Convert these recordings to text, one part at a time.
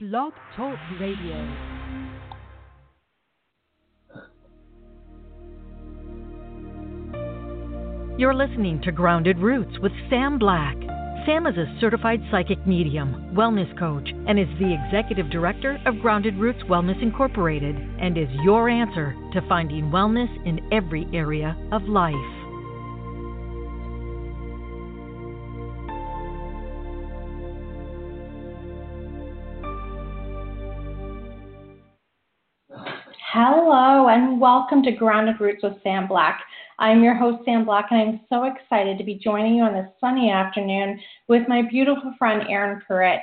Blog Talk Radio. You're listening to Grounded Roots with Sam Black. Sam is a certified psychic medium, wellness coach, and is the executive director of Grounded Roots Wellness Incorporated and is your answer to finding wellness in every area of life. Welcome to Grounded Roots with Sam Black. I'm your host, Sam Black, and I'm so excited to be joining you on this sunny afternoon with my beautiful friend, Erin Prewitt.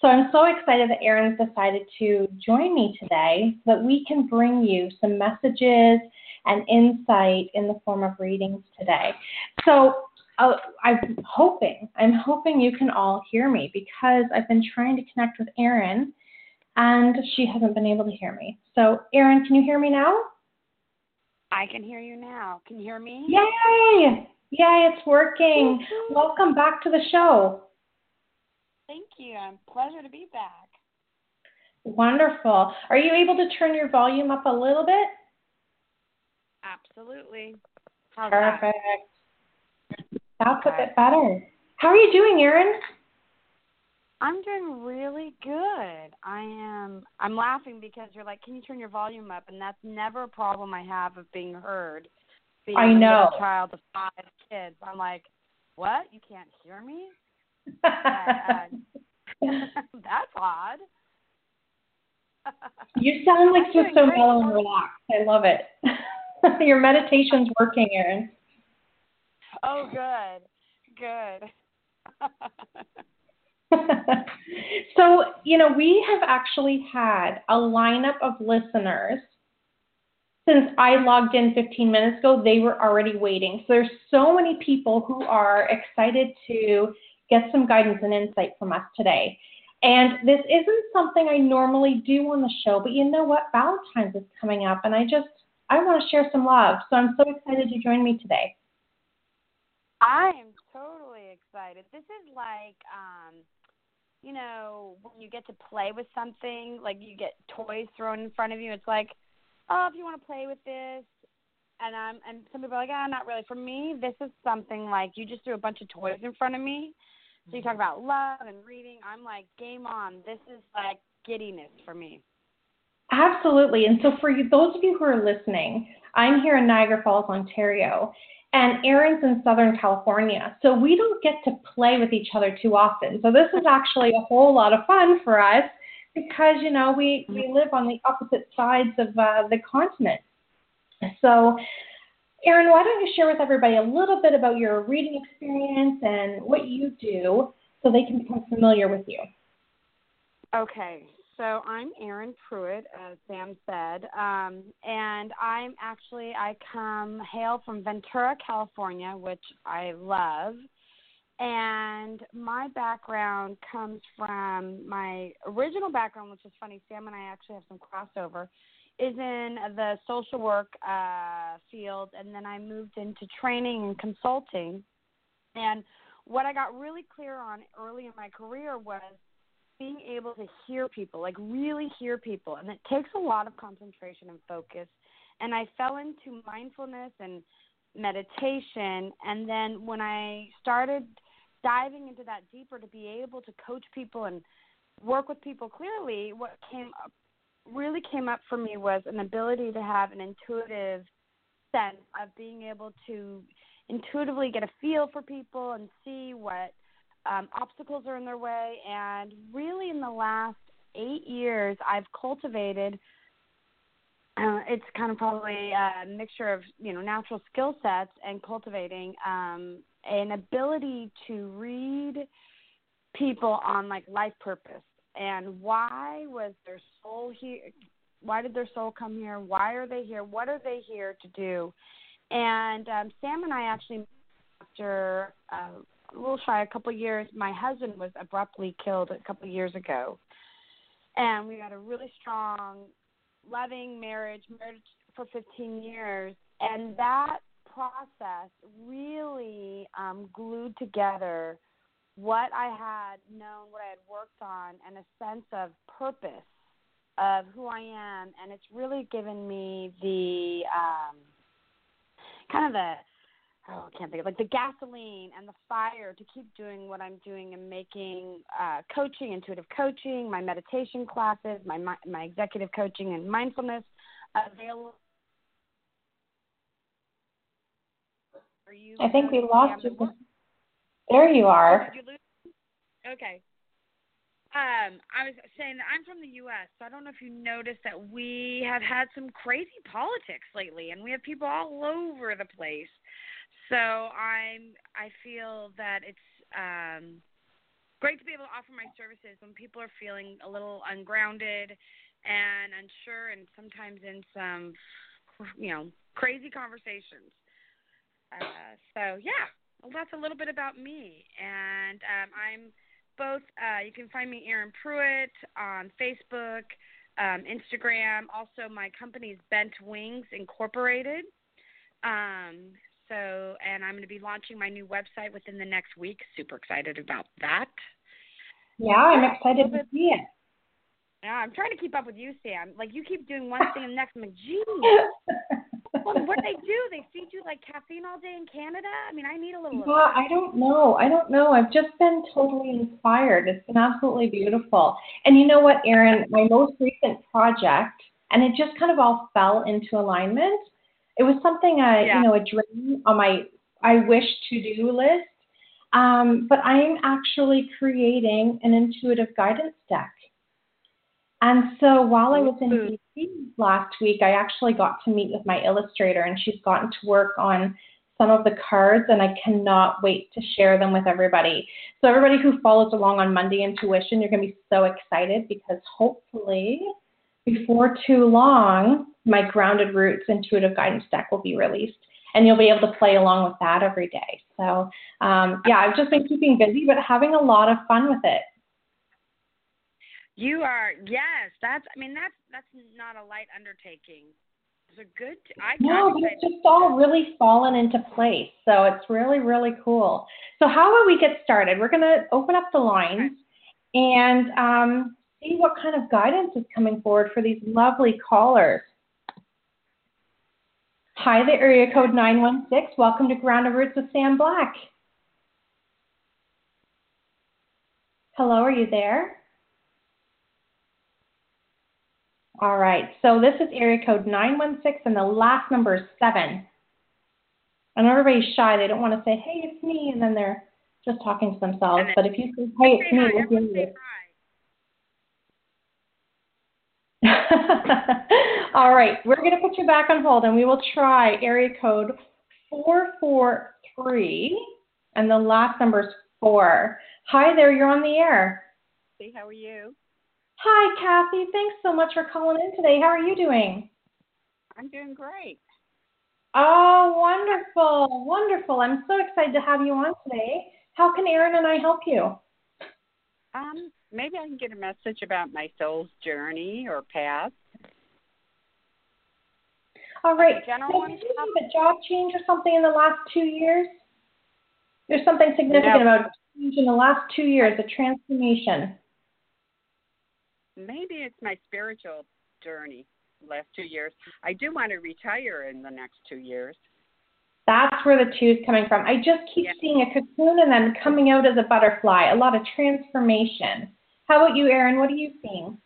So I'm so excited that Erin's decided to join me today so that we can bring you some messages and insight in the form of readings today. So uh, I'm hoping, I'm hoping you can all hear me because I've been trying to connect with Erin and she hasn't been able to hear me. So, Erin, can you hear me now? I can hear you now. Can you hear me? Yay! Yay, it's working. Welcome back to the show. Thank you. I'm pleasure to be back. Wonderful. Are you able to turn your volume up a little bit? Absolutely. How's Perfect. That? That's Okay. a bit better. How are you doing, Erin? I'm doing really good. I am. I'm laughing because you're like, "Can you turn your volume up?" And that's never a problem I have of being heard. Being I a know. child of five kids. I'm like, "What? You can't hear me?" uh, that's odd. you sound like you're so mellow and relaxed. I love it. your meditation's working, Erin. Oh, good, good. so, you know, we have actually had a lineup of listeners. Since I logged in 15 minutes ago, they were already waiting. So there's so many people who are excited to get some guidance and insight from us today. And this isn't something I normally do on the show, but you know what? Valentine's is coming up, and I just I want to share some love. So I'm so excited you joined me today. I am totally excited. This is like, um, you know, when you get to play with something, like you get toys thrown in front of you. It's like, oh, if you want to play with this, and I'm, and some people are like, ah, not really. For me, this is something like you just threw a bunch of toys in front of me. So you talk about love and reading. I'm like, game on. This is like giddiness for me. Absolutely. And so, for you, those of you who are listening, I'm here in Niagara Falls, Ontario, and Erin's in Southern California. So, we don't get to play with each other too often. So, this is actually a whole lot of fun for us because, you know, we, we live on the opposite sides of uh, the continent. So, Erin, why don't you share with everybody a little bit about your reading experience and what you do so they can become familiar with you? Okay, so I'm Erin Prewitt, as Sam said, um, and I'm actually I come hail from Ventura, California, which I love, and my background comes from my original background, which is funny. Sam and I actually have some crossover. Is in the social work uh, field, and then I moved into training and consulting. And what I got really clear on early in my career was being able to hear people, like really hear people. And it takes a lot of concentration and focus. And I fell into mindfulness and meditation. And then when I started diving into that deeper to be able to coach people and work with people clearly, what came up really came up for me was an ability to have an intuitive sense of being able to intuitively get a feel for people and see what um, obstacles are in their way. And really, in the last eight years, I've cultivated. Uh, it's kind of probably a mixture of you know natural skill sets and cultivating um, an ability to read people on like life purpose and why was their soul here why did their soul come here why are they here what are they here to do and um, sam and i actually after uh, a little shy a couple years my husband was abruptly killed a couple years ago. And we had a really strong loving marriage marriage for 15 years. And that process really um, glued together what I had known, what I had worked on, and a sense of purpose of who I am, and it's really given me the um, kind of the oh, I can't think of like the gasoline and the fire to keep doing what I'm doing and making uh, coaching, intuitive coaching, my meditation classes, my my executive coaching and mindfulness available. Are you? I think we lost you. There you are. Oh, you okay. Um, I was saying that I'm from the U.S., so I don't know if you noticed that we have had some crazy politics lately, and we have people all over the place. So I'm I feel that it's um, great to be able to offer my services when people are feeling a little ungrounded and unsure, and sometimes in some you know crazy conversations. Uh, so yeah, well, that's a little bit about me, and um, I'm both. Uh, you can find me Erin Prewitt on Facebook, um, Instagram. Also, my company is Bent Wings Incorporated. Um, so, and I'm going to be launching my new website within the next week. Super excited about that. Yeah, I'm excited to see it. Yeah, I'm trying to keep up with you, Sam. Like you keep doing one thing and the next. I'm like, geez. well, what do they do? They feed you like caffeine all day in Canada? I mean, I need a little. Yeah, I don't know. I don't know. I've just been totally inspired. It's been absolutely beautiful. And you know what, Erin? My most recent project, and it just kind of all fell into alignment it was something I, yeah. you know, a dream on my I wish to do list. Um, but I'm actually creating an intuitive guidance deck. And so while I was in DC last week, I actually got to meet with my illustrator, and she's gotten to work on some of the cards, and I cannot wait to share them with everybody. So, everybody who follows along on Monday Intuition, you're going to be so excited because hopefully, before too long, my Grounded Roots intuitive guidance deck will be released. And you'll be able to play along with that every day. So, um, yeah, I've just been keeping busy, but having a lot of fun with it. You are, yes. That's, I mean, that's that's not a light undertaking. It's a good. I no, but it's just all really fallen into place. So it's really, really cool. So how about we get started? We're going to open up the lines, and um, see what kind of guidance is coming forward for these lovely callers. Hi, the area code 916. Welcome to Grounded Roots with Sam Black. Hello, are you there? All right, so this is area code 916 and the last number is 7. I know everybody's shy. They don't want to say, hey, it's me, and then they're just talking to themselves. But if you say, hey, it's me, we'll hear you. All right, we're going to put you back on hold and we will try area code 443 and the last number is 4. Hi there, you're on the air. Hey, how are you? Hi, Kathy. Thanks so much for calling in today. How are you doing? I'm doing great. Oh, wonderful. Wonderful. I'm so excited to have you on today. How can Erin and I help you? Um, maybe I can get a message about my soul's journey or path. All right. General Did you have a job change or something in the last two years? There's something significant no. about change in the last two years, a transformation. Maybe it's my spiritual journey last two years. I do want to retire in the next two years. That's where the two is coming from. I just keep yeah. seeing a cocoon and then coming out as a butterfly, a lot of transformation. How about you, Erin? What are you seeing?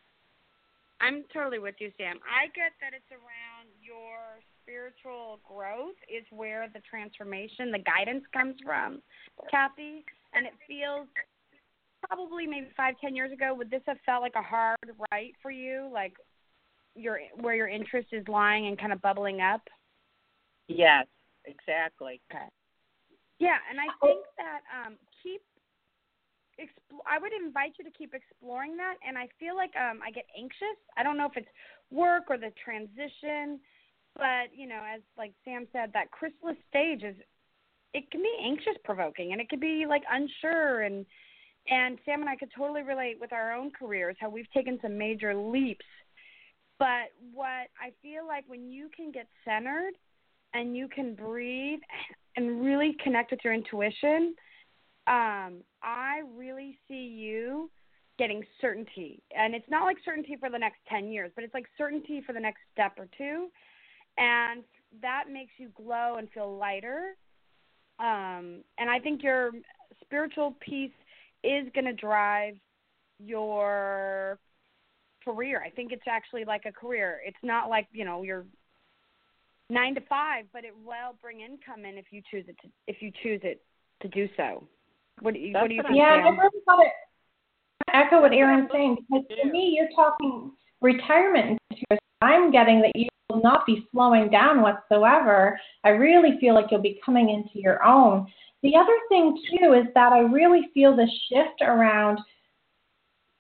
I'm totally with you, Sam. I get that it's around your spiritual growth is where the transformation, the guidance comes from, Kathy. And it feels probably maybe five, ten years ago, would this have felt like a hard right for you? Like your where your interest is lying and kind of bubbling up? Yes, exactly. Okay. Yeah, and I think that um, keep. Expl- I would invite you to keep exploring that, and I feel like um, I get anxious. I don't know if it's work or the transition, but you know, as like Sam said, that chrysalis stage is it can be anxious provoking, and it can be like unsure and and Sam and I could totally relate with our own careers how we've taken some major leaps. But what I feel like when you can get centered and you can breathe and really connect with your intuition, um, I really see you getting certainty. And it's not like certainty for the next 10 years, but it's like certainty for the next step or two. And that makes you glow and feel lighter. Um, and I think your spiritual piece is going to drive your career. I think it's actually like a career. It's not like, you know, you're nine to five, but it will bring income in if you choose it to, if you choose it to do so. What do you, what do you think? Yeah, I never thought it. Echo what Erin's saying because to me, you're talking retirement. I'm getting that you will not be slowing down whatsoever. I really feel like you'll be coming into your own. The other thing too is that I really feel the shift around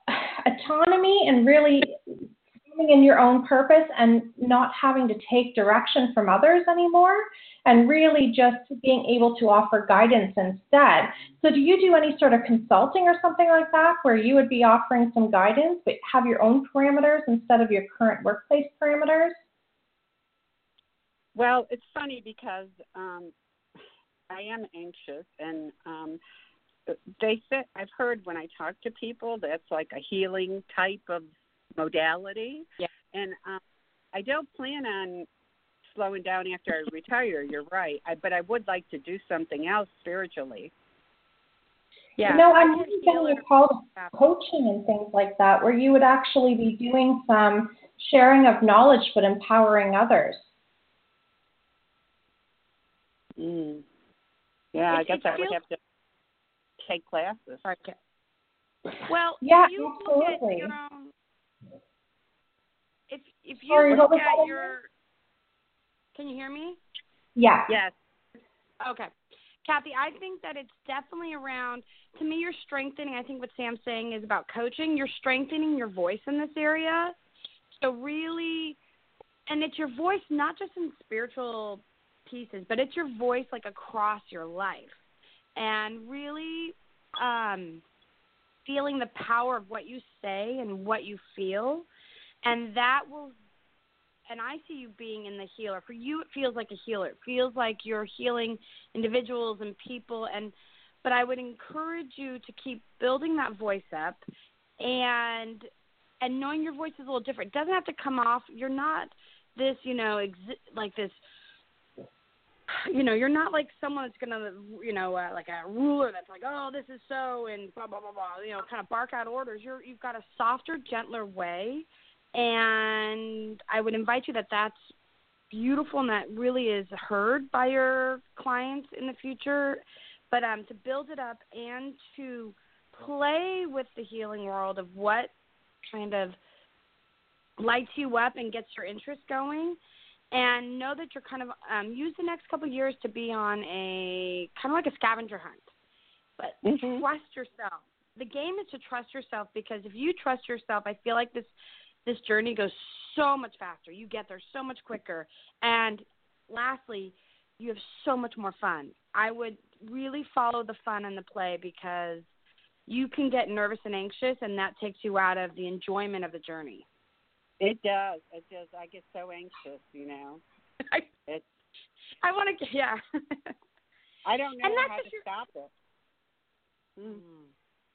autonomy and really coming in your own purpose and not having to take direction from others anymore and really just being able to offer guidance instead. So, do you do any sort of consulting or something like that where you would be offering some guidance but have your own parameters instead of your current workplace parameters? Well, it's funny because um, I am anxious, and um, they said I've heard when I talk to people that's like a healing type of modality. Yeah. And um, I don't plan on slowing down after I retire. You're right, I, but I would like to do something else spiritually. Yeah. No, I I'm can thinking feel you called coaching and things like that, where you would actually be doing some sharing of knowledge but empowering others. Mm. Yeah, I guess it I would have to take classes. Okay. Well, Yeah, if you look at absolutely. your own, if you Sorry, look at your, can you hear me? Yeah. Yes. Okay. Kathy, I think that it's definitely around, to me, you're strengthening. I think what Sam's saying is about coaching. You're strengthening your voice in this area. So, really, and it's your voice not just in spiritual pieces, but it's your voice like across your life. And really um, feeling the power of what you say and what you feel. And that will and I see you being in the healer. For you, it feels like a healer. It feels like you're healing individuals and people. And but I would encourage you to keep building that voice up, and and knowing your voice is a little different. It doesn't have to come off. You're not this, you know, exi- like this. You know, you're not like someone that's gonna, you know, uh, like a ruler that's like, oh, this is so, and blah blah blah blah. You know, kind of bark out orders. You're you've got a softer, gentler way and I would invite you that that's beautiful and that really is heard by your clients in the future. But um, to build it up and to play with the healing world of what kind of lights you up and gets your interest going. And know that you're kind of um, use the next couple of years to be on a kind of like a scavenger hunt, but Mhm. trust yourself. The game is to trust yourself because if you trust yourself, I feel like this this journey goes so much faster. You get there so much quicker. And lastly, you have so much more fun. I would really follow the fun and the play because you can get nervous and anxious, and that takes you out of the enjoyment of the journey. It does. It does. I get so anxious, you know. I, It's I want to, yeah. I don't know how to stop it. Mm.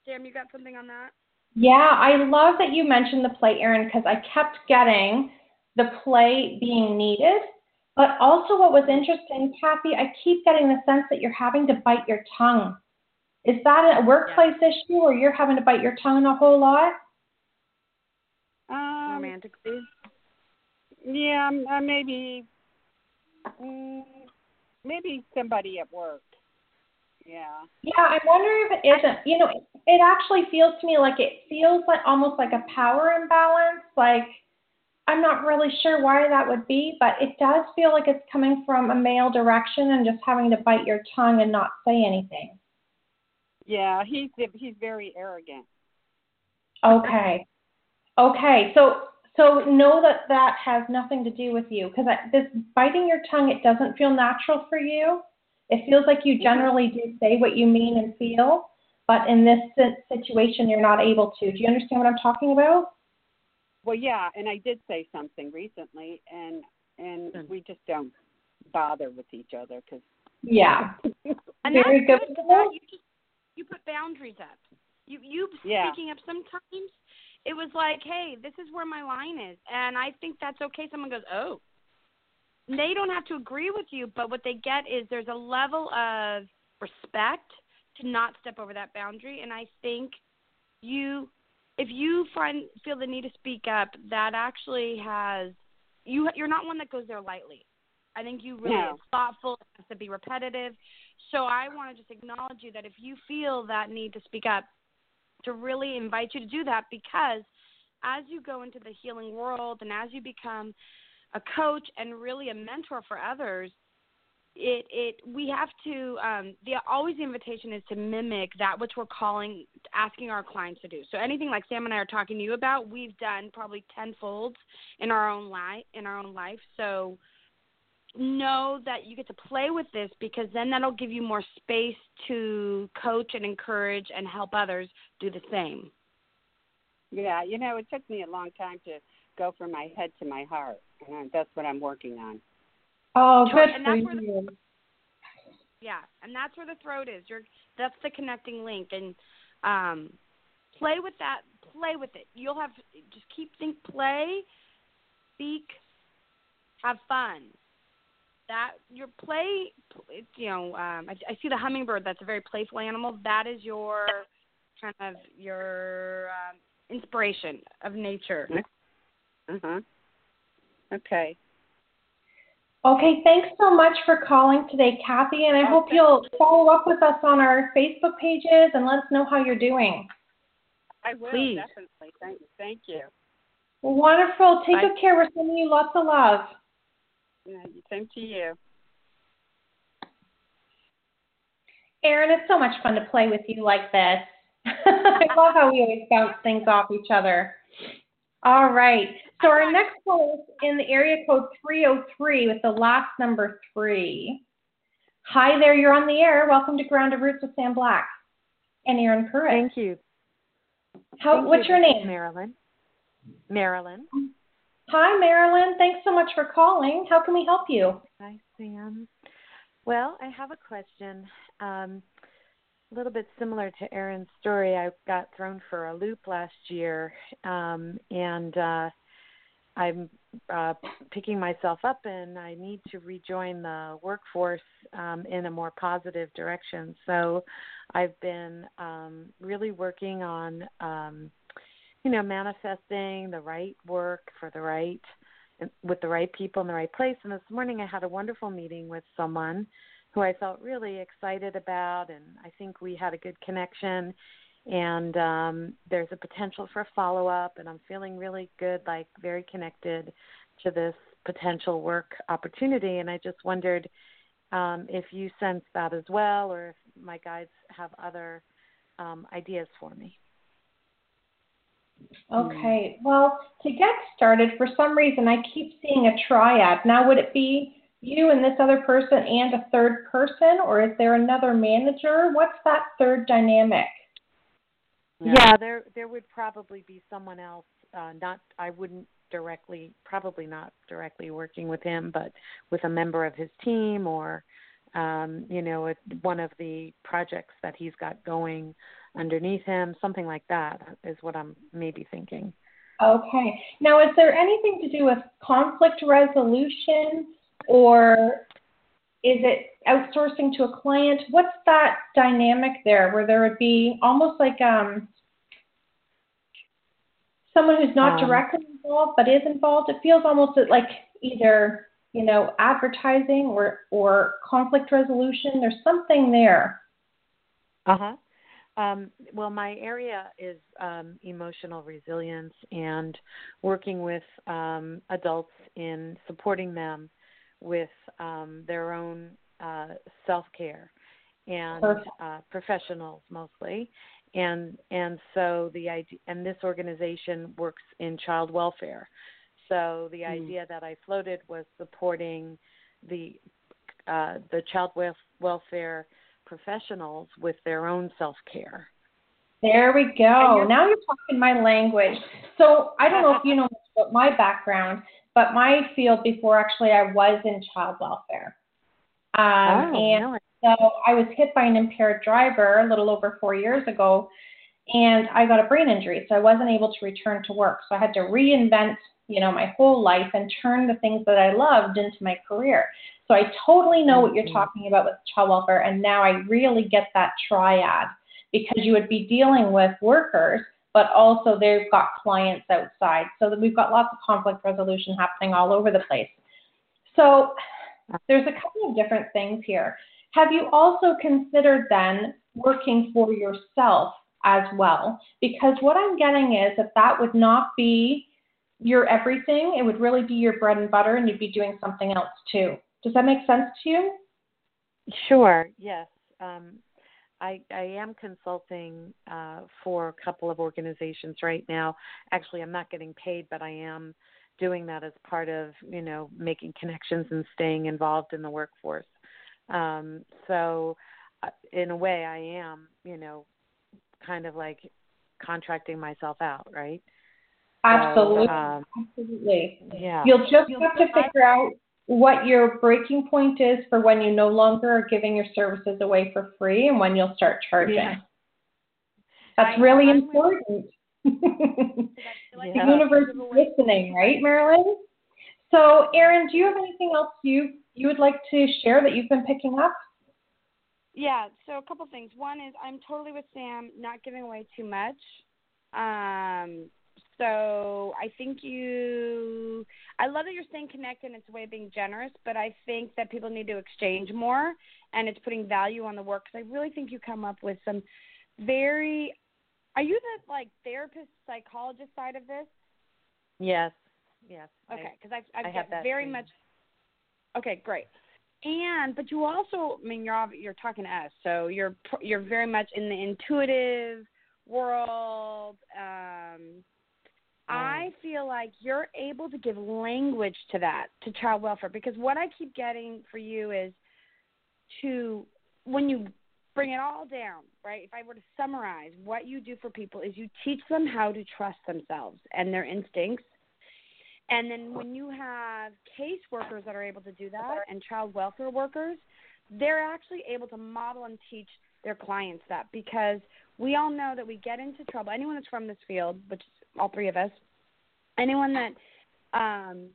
Sam, you got something on that? Yeah, I love that you mentioned the play, Erin, because I kept getting the play being needed. But also, what was interesting, Kathy, I keep getting the sense that you're having to bite your tongue. Is that a workplace issue or you're having to bite your tongue a whole lot? Um, Romantically? yeah, uh, maybe, mm, maybe somebody at work. Yeah. Yeah, I wonder if it isn't. You know, it, actually feels to me like it feels like almost like a power imbalance. Like I'm not really sure why that would be, but it does feel like it's coming from a male direction and just having to bite your tongue and not say anything. Yeah, he's he's very arrogant. Okay. Okay. So so know that that has nothing to do with you because this biting your tongue it doesn't feel natural for you. It feels like you generally do say what you mean and feel, but in this si- situation you're not able to. Do you understand what I'm talking about? Well, yeah, and I did say something recently, and and hmm. we just don't bother with each other because Yeah. And Very that's good. good. 'cause that- you just you put boundaries up. You you Yeah. speaking up sometimes it was like, hey, this is where my line is, and I think that's okay. Someone goes, oh, they don't have to agree with you, but what they get is there's a level of respect to not step over that boundary, and I think you, if you find feel the need to speak up, that actually has you. You're not one that goes there lightly. I think you really No. thoughtful. It has to be repetitive. So I want to just acknowledge you that if you feel that need to speak up, to really invite you to do that because as you go into the healing world and as you become a coach and really a mentor for others, it it we have to um the always the invitation is to mimic that which we're calling asking our clients to do. So anything like Sam and I are talking to you about, we've done probably tenfold in our own life in our own life. So know that you get to play with this because then that'll give you more space to coach and encourage and help others do the same. Yeah, you know, it took me a long time to go from my head to my heart, and that's what I'm working on. Oh, good and for that's the- you. Yeah, and that's where the throat is. You're that's the connecting link and um play with that, play with it. You'll have just keep think play, speak, have fun. That your play, it's, you know, um, I, I see the hummingbird. That's a very playful animal. That is your kind of your um, inspiration of nature. Uh huh. Okay. Okay, thanks so much for calling today, Kathy, and I hope you'll follow up with us on our Facebook pages and let us know how you're doing. I will Please. definitely. Thank, you. thank you. Wonderful. Take Bye. good care. We're sending you lots of love. Yeah, Same to you. Erin, it's so much fun to play with you like this. I love how we always bounce things off each other. All right. So our next call is in the area code 303 with the last number three. Hi there, you're on the air. Welcome to Grounded Roots with Sam Black and Erin Prewitt. Thank you. How, Thank what's you. your name? Marilyn. Marilyn. Hi, Marilyn. Thanks so much for calling. How can we help you? Hi, Sam. Well, I have a question. Um, a little bit similar to Erin's story. I got thrown for a loop last year, um, and uh, I'm uh, picking myself up, and I need to rejoin the workforce um, in a more positive direction. So, I've been um, really working on, um, you know, manifesting the right work for the right with the right people in the right place. And this morning I had a wonderful meeting with someone who I felt really excited about, and I think we had a good connection. And um, there's a potential for follow up, and I'm feeling really good, like very connected to this potential work opportunity. And I just wondered um, if you sense that as well, or if my guides have other um, ideas for me. Okay. Well, to get started, for some reason, I keep seeing a triad. Now, would it be you and this other person and a third person, or is there another manager? What's that third dynamic? Yeah, there there would probably be someone else. Uh, not I wouldn't directly, probably not directly working with him, but with a member of his team or, um, you know, one of the projects that he's got going underneath him, something like that is what I'm maybe thinking. Okay. Now, is there anything to do with conflict resolution, or is it outsourcing to a client? What's that dynamic there, where there would be almost like um, someone who's not Um, directly involved but is involved? It feels almost like either you know advertising or or conflict resolution. There's something there. Uh huh. Um, well, my area is um, emotional resilience and working with um, adults in supporting them with um, their own uh, self care and uh, professionals mostly. And and so the idea and this organization works in child welfare. So the Mm. idea that I floated was supporting the uh, the child wel- welfare professionals with their own self care. There we go. Now you're talking my language. So I don't know if you know much about my background, but my field before actually I was in child welfare. Um, and no, I So I was hit by an impaired driver a little over four years ago, and I got a brain injury, so I wasn't able to return to work. So I had to reinvent, you know, my whole life and turn the things that I loved into my career. So I totally know what you're Mm-hmm. talking about with child welfare, and now I really get that triad because you would be dealing with workers, but also they've got clients outside. So we've got lots of conflict resolution happening all over the place. So there's a couple of different things here. Have you also considered then working for yourself as well? Because what I'm getting is that that would not be your everything. It would really be your bread and butter, and you'd be doing something else too. Does that make sense to you? Sure. Yes. Um, I I am consulting uh, for a couple of organizations right now. Actually, I'm not getting paid, but I am doing that as part of you know making connections and staying involved in the workforce. Um, so, uh, in a way, I am you know kind of like contracting myself out, right? So, Absolutely. um, Absolutely. yeah. You'll just have to figure out what your breaking point is for when you no longer are giving your services away for free and when you'll start charging. Yeah. That's I- really I'm with- important. Like Yeah. The universe is listening, right, Marilyn? So, Erin, do you have anything else you you would like to share that you've been picking up? Yeah, so a couple things. One is I'm totally with Sam, not giving away too much. Um, so I think you, I love that you're staying connected and it's a way of being generous, but I think that people need to exchange more and it's putting value on the work because I really think you come up with some very, are you the like therapist, psychologist side of this? Yes. Yes. Okay, because I, I, I have very too. much. Okay, great. And but you also, I mean, you're you're talking to us, so you're you're very much in the intuitive world. Um, I mm. feel like you're able to give language to that to child welfare because what I keep getting for you is to when you bring it all down, right? If I were to summarize, what you do for people is you teach them how to trust themselves and their instincts and then when you have caseworkers that are able to do that and child welfare workers, they're actually able to model and teach their clients that because we all know that we get into trouble. Anyone that's from this field, which is all three of us, anyone that um,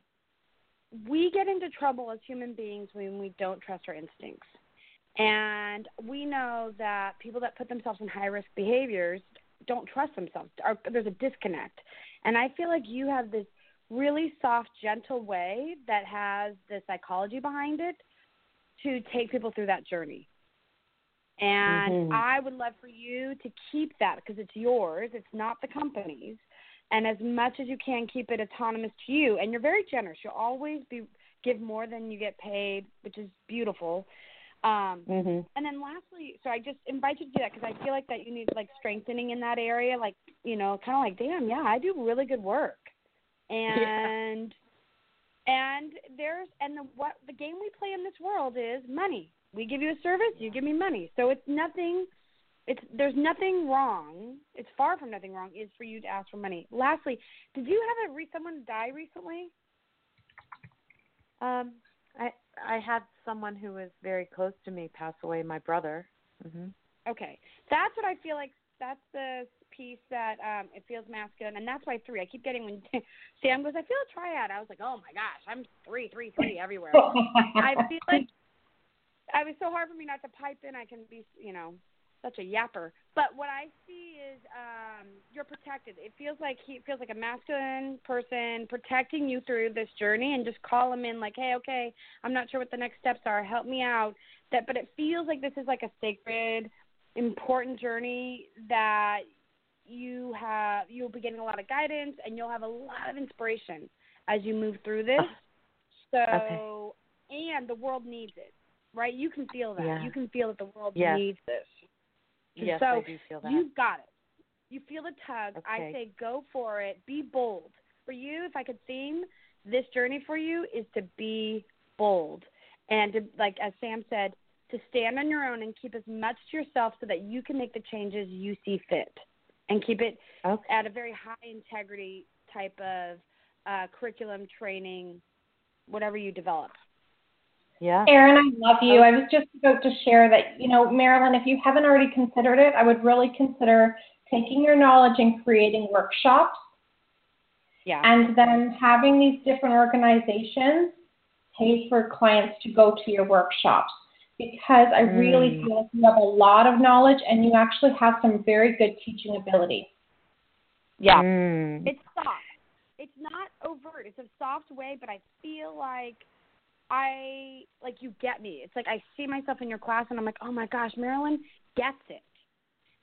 we get into trouble as human beings when we don't trust our instincts. And we know that people that put themselves in high risk behaviors don't trust themselves. There's a disconnect. And I feel like you have this really soft, gentle way that has the psychology behind it to take people through that journey. And Mhm. I would love for you to keep that because it's yours, it's not the company's. And as much as you can, keep it autonomous to you. And you're very generous. You'll always be give more than you get paid, which is beautiful. Um, Mhm. and then lastly, so I just invite you to do that because I feel like that you need like strengthening in that area, like you know, kind of like, damn, yeah, I do really good work, and and there's and the what the game we play in this world is money. We give you a service, you give me money, so it's nothing. It's there's nothing wrong. It's far from nothing wrong. Is for you to ask for money. Lastly, did you have a re- someone die recently? Um, I I had someone who was very close to me pass away. My brother. hmm Okay, that's what I feel like. That's the piece that um it feels masculine, and that's why three. I keep getting when Sam goes, I feel a triad. I was like, oh my gosh, I'm three, three, three everywhere. I feel like I was so hard for me not to pipe in. I can be, you know, such a yapper. But what I see is um you're protected. It feels like he feels like a masculine person protecting you through this journey, and just call him in like, hey, okay, I'm not sure what the next steps are. Help me out. That, but it feels like this is like a sacred important journey that you have you'll be getting a lot of guidance and you'll have a lot of inspiration as you move through this so Okay. and the world needs it right you can feel that Yeah. you can feel that the world Yes. needs this And Yes, so I do feel that. you've got it you feel the tug Okay. i say go for it be bold for you if i could theme this journey for you is to be bold and to like as sam said to stand on your own and keep as much to yourself so that you can make the changes you see fit and keep it Okay. at a very high integrity type of uh, curriculum training, whatever you develop. Yeah. Erin, I love you. I was just about to share that, you know, Marilyn, if you haven't already considered it, I would really consider taking your knowledge and creating workshops. Yeah. And then having these different organizations pay for clients to go to your workshops because I really Mm. feel like you have a lot of knowledge and you actually have some very good teaching ability. yeah. Mm. It's soft. It's not overt. It's a soft way, but I feel like I like you get me. It's like I see myself in your class and I'm like, "Oh my gosh, Marilyn gets it."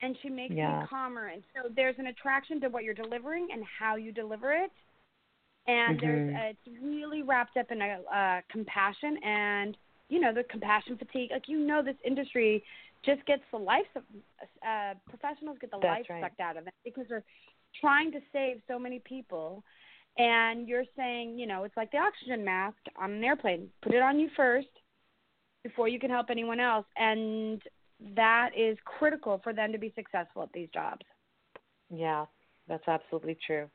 And she makes Yeah. me calmer. And so there's an attraction to what you're delivering and how you deliver it. And there's Mhm. a, it's really wrapped up in a uh, compassion and you know the compassion fatigue. Like you know, this industry just gets the life. Uh, professionals get the That's life right. sucked out of it because they're trying to save so many people and you're saying, you know, it's like the oxygen mask on an airplane. Put it on you first before you can help anyone else and that is critical for them to be successful at these jobs. Yeah, that's absolutely true.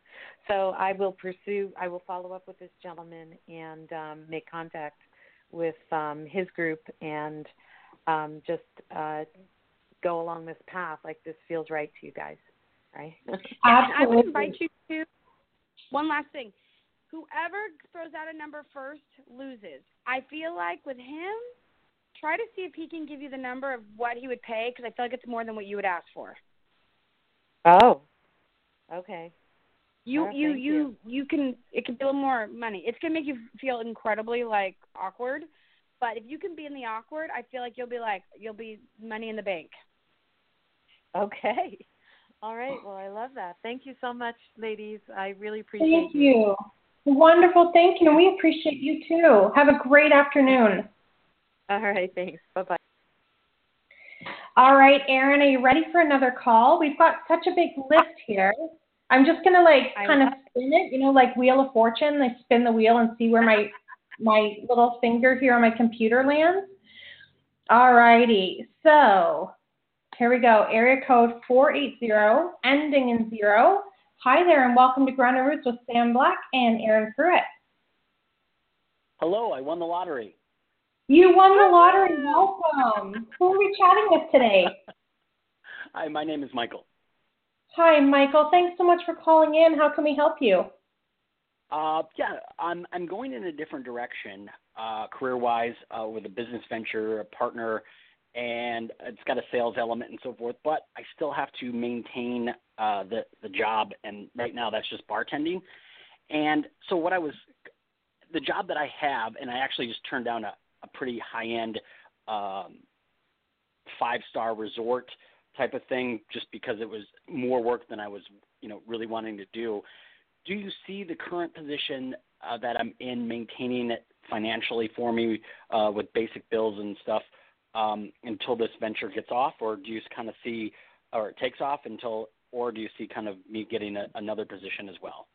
So I will pursue. I will follow up with this gentleman and um, make contact with um, his group and um, just uh, go along this path. Like this feels right to you guys, right? And I would invite you to one last thing. Whoever throws out a number first loses. I feel like with him, try to see if he can give you the number of what he would pay because I feel like it's more than what you would ask for. oh, okay. You Oh, you you you. you can it can be a little more money. It's gonna make you feel incredibly like awkward, but if you can be in the awkward, I feel like you'll be like you'll be money in the bank. Okay. All right. Well, I love that. Thank you so much, ladies. I really appreciate it. Thank you. Wonderful. Thank you. And we appreciate you too. Have a great afternoon. All right. Thanks. Bye bye. All right, Erin, are you ready for another call? We've got such a big list here. I'm just gonna like kind of spin it, you know, like Wheel of Fortune. I spin the wheel and see where my my little finger here on my computer lands. All righty. So here we go. Area code 480, ending in zero. Hi there, and welcome to Grounded Roots with Sam Black and Erin Prewitt. Hello, I won the lottery. You won the lottery. Welcome. Who are we chatting with today? Hi, my name is Michael. Hi, Michael. Thanks so much for calling in. How can we help you? Uh, yeah, I'm I'm going in a different direction, uh, career-wise, uh, with a business venture, a partner, and it's got a sales element and so forth. But I still have to maintain uh, the the job, and right now that's just bartending. And so what I was, the job that I have, and I actually just turned down a, a pretty high-end um, five-star resort type of thing, just because it was more work than I was, you know, really wanting to do. Do you see the current position uh, that I'm in maintaining it financially for me uh, with basic bills and stuff um, until this venture gets off, or do you kind of see, or it takes off until, or do you see kind of me getting a, another position as well?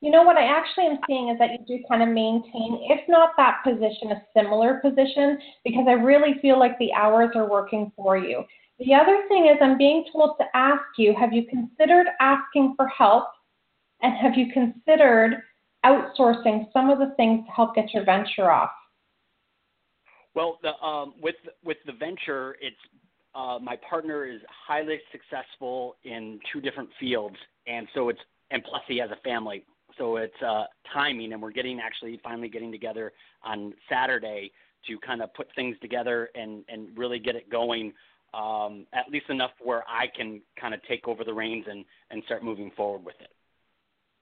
You know what I actually am seeing is that you do kind of maintain, if not that position, a similar position, because I really feel like the hours are working for you. The other thing is, I'm being told to ask you have you considered asking for help? And have you considered outsourcing some of the things to help get your venture off? Well, the, um, with with the venture, it's uh, my partner is highly successful in two different fields, and so it's and plus he has a family, so it's uh, timing, and we're getting actually finally getting together on Saturday to kind of put things together and and really get it going, um, at least enough where I can kind of take over the reins and and start moving forward with it.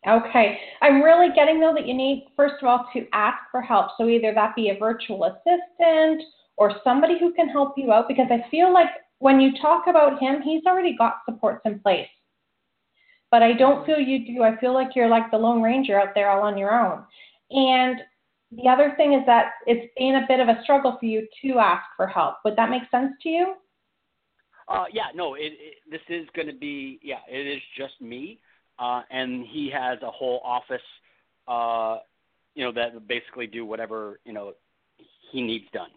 Okay. I'm really getting though that you need, first of all, to ask for help. So either that be a virtual assistant or somebody who can help you out because I feel like when you talk about him, he's already got supports in place. But I don't feel you do. I feel like you're like the Lone Ranger out there all on your own. And the other thing is that it's been a bit of a struggle for you to ask for help. Would that make sense to you? Uh, yeah, no, it, it, this is going to be, yeah, it is just me. Uh, and he has a whole office, uh, you know, that basically do whatever, you know, he needs done.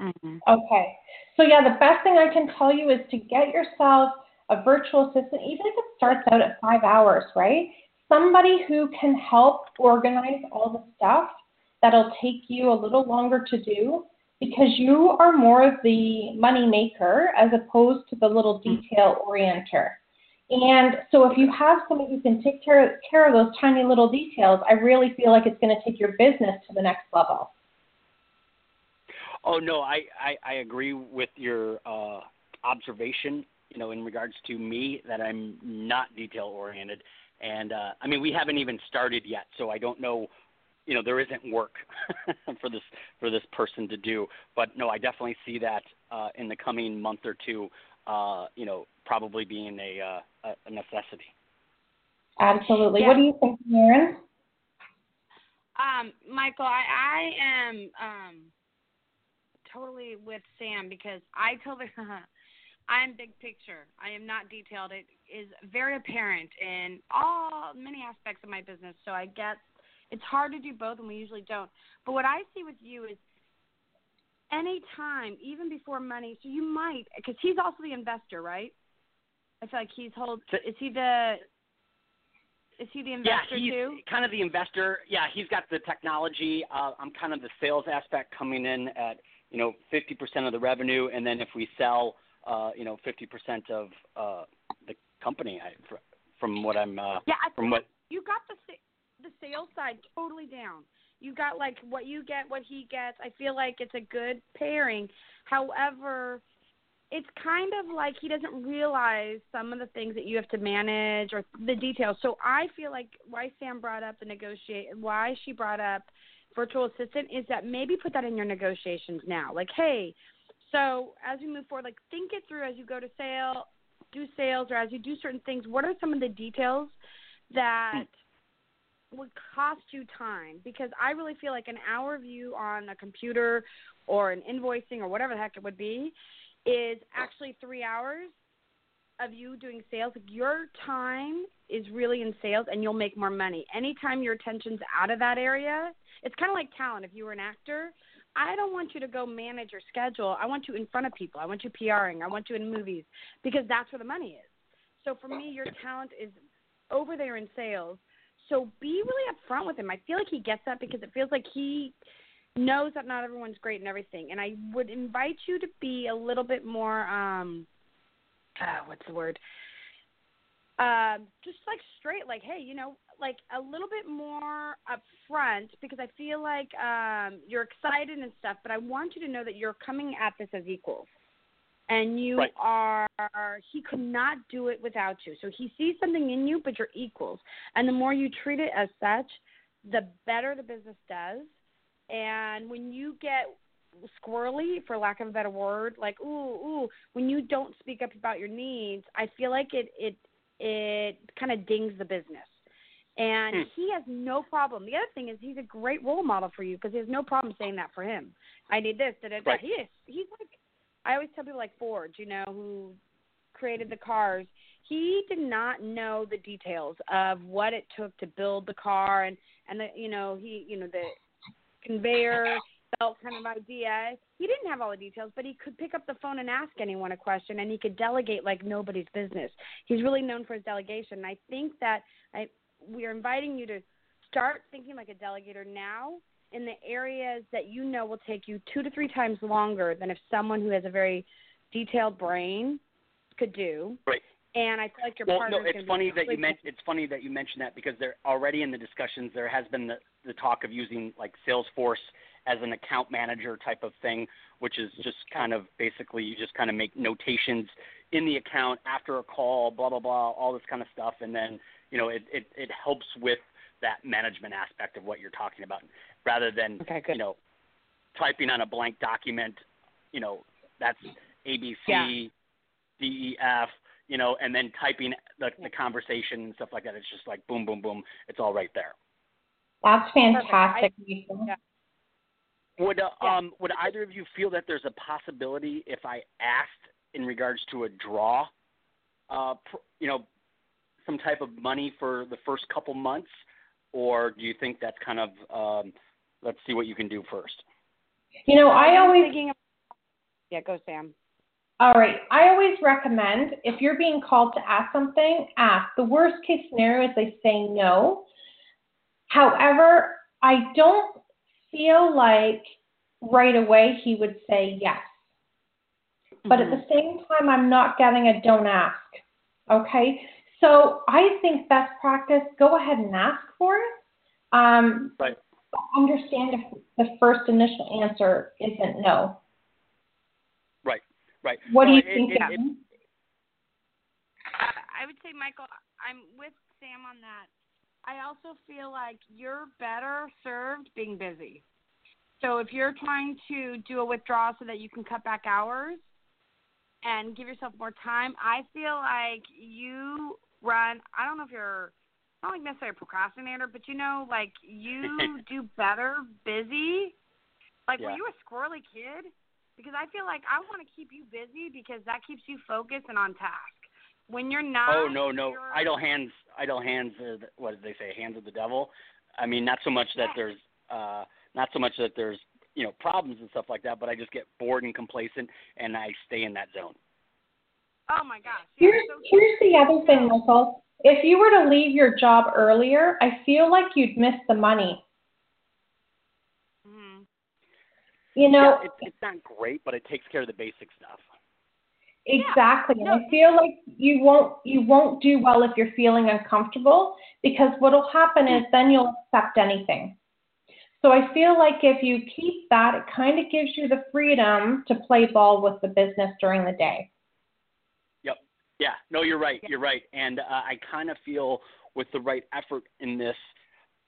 Mm-hmm. Okay. So yeah, the best thing I can tell you is to get yourself a virtual assistant, even if it starts out at five hours, right? Somebody who can help organize all the stuff that'll take you a little longer to do because you are more of the money maker as opposed to the little detail orienter. And so if you have somebody who can take care, care of those tiny little details, I really feel like it's going to take your business to the next level. Oh no, I I, I agree with your uh, observation. You know, in regards to me, that I'm not detail oriented, and uh, I mean we haven't even started yet, so I don't know. You know, there isn't work for this for this person to do. But no, I definitely see that uh, in the coming month or two. Uh, you know, probably being a uh, a necessity. Absolutely. Yeah. What do you think, Erin? Um, Michael, I, I am um, totally with Sam because I totally I'm big picture. I am not detailed. It is very apparent in all many aspects of my business. So I get it's hard to do both, and we usually don't. But what I see with you is any time, even before money. So you might because he's also the investor, right? I feel like he's hold. Is he the is he the investor yeah, he's too? kind of the investor. Yeah, he's got the technology. Uh, I'm kind of the sales aspect coming in at you know 50% of the revenue, and then if we sell, uh, you know 50% of uh, the company. I, from what I'm uh, yeah, from what you got the the sales side totally down. You got like what you get, what he gets. I feel like it's a good pairing. However, it's kind of like he doesn't realize some of the things that you have to manage or the details. So I feel like why Sam brought up the negotiate, why she brought up virtual assistant is that maybe put that in your negotiations now. Like, hey, so as we move forward, like think it through as you go to sale, do sales, or as you do certain things. What are some of the details that hmm. would cost you time? Because I really feel like an hour view on a computer or an invoicing or whatever the heck it would be is actually three hours of you doing sales. Your time is really in sales, and you'll make more money. Anytime your attention's out of that area, it's kind of like talent. If you were an actor, I don't want you to go manage your schedule. I want you in front of people. I want you PRing. I want you in movies because that's where the money is. So for me, your talent is over there in sales. So be really upfront with him. I feel like he gets that because it feels like he knows that not everyone's great and everything. And I would invite you to be a little bit more um uh, what's the word? Um, just like straight, like, hey, you know, like a little bit more upfront because I feel like um, you're excited and stuff, but I want you to know that you're coming at this as equals. And you right. are, he could not do it without you. So he sees something in you, but you're equals. And the more you treat it as such, the better the business does. And when you get squirrely, for lack of a better word, like ooh ooh, when you don't speak up about your needs, I feel like it it it kind of dings the business. And hmm. he has no problem. The other thing is he's a great role model for you because he has no problem saying that for him. I need this, da da da. He is. He's like I always tell people like Ford, you know, who created the cars. He did not know the details of what it took to build the car and and the you know he you know the conveyor belt kind of idea. He didn't have all the details, but he could pick up the phone and ask anyone a question, and he could delegate like nobody's business. He's really known for his delegation. And I think that I, we are inviting you to start thinking like a delegator now in the areas that you know will take you two to three times longer than if someone who has a very detailed brain could do. Right. And I feel like your well, partner. no, it's funny that you mentioned. It's funny that you mentioned that because there already in the discussions there has been the, the talk of using like Salesforce as an account manager type of thing, which is just kind of basically you just kind of make notations in the account after a call, blah blah blah, all this kind of stuff, and then you know it it, it helps with that management aspect of what you're talking about, rather than okay, you know typing on a blank document, you know that's ABC, yeah. D E F you know, and then typing the, the conversation and stuff like that. It's just like boom, boom, boom. It's all right there. That's fantastic. I, Would uh, yeah. um would either of you feel that there's a possibility if I asked in regards to a draw, uh, pr- you know, some type of money for the first couple months, or do you think that's kind of um, let's see what you can do first? You know, I always thinking. Of, yeah, go Sam. All right. I always recommend if you're being called to ask something, ask. The worst case scenario is they say no. However, I don't feel like right away he would say yes. But Mm-hmm. at the same time, I'm not getting a don't ask. Okay? So I think best practice go ahead and ask for it. Um, Right. Understand if the first initial answer isn't no. Right. Right. What do you it- think? it- it- I would say, Michael, I'm with Sam on that. I also feel like you're better served being busy. So if you're trying to do a withdrawal so that you can cut back hours and give yourself more time, I feel like you run. I don't know if you're not like necessarily a procrastinator, but you know, like you do better busy. Like were you a squirrely kid? Because I feel like I want to keep you busy because that keeps you focused and on task. When you're not, Oh no no idle hands idle hands are the, what did they say hands of the devil. I mean not so much that Yeah. there's uh not so much that there's you know problems and stuff like that, but I just get bored and complacent and I stay in that zone. Oh my gosh. Here's, so here's the other thing, Michael. If you were to leave your job earlier, I feel like you'd miss the money. You know, yeah, it's it's not great, but it takes care of the basic stuff. exactly. no. And I feel like you won't you won't do well if you're feeling uncomfortable because what'll happen is then you'll accept anything. So I feel like if you keep that, it kind of gives you the freedom to play ball with the business during the day. Yep. Yeah. No, you're right. You're right. And uh, I kind of feel with the right effort in this,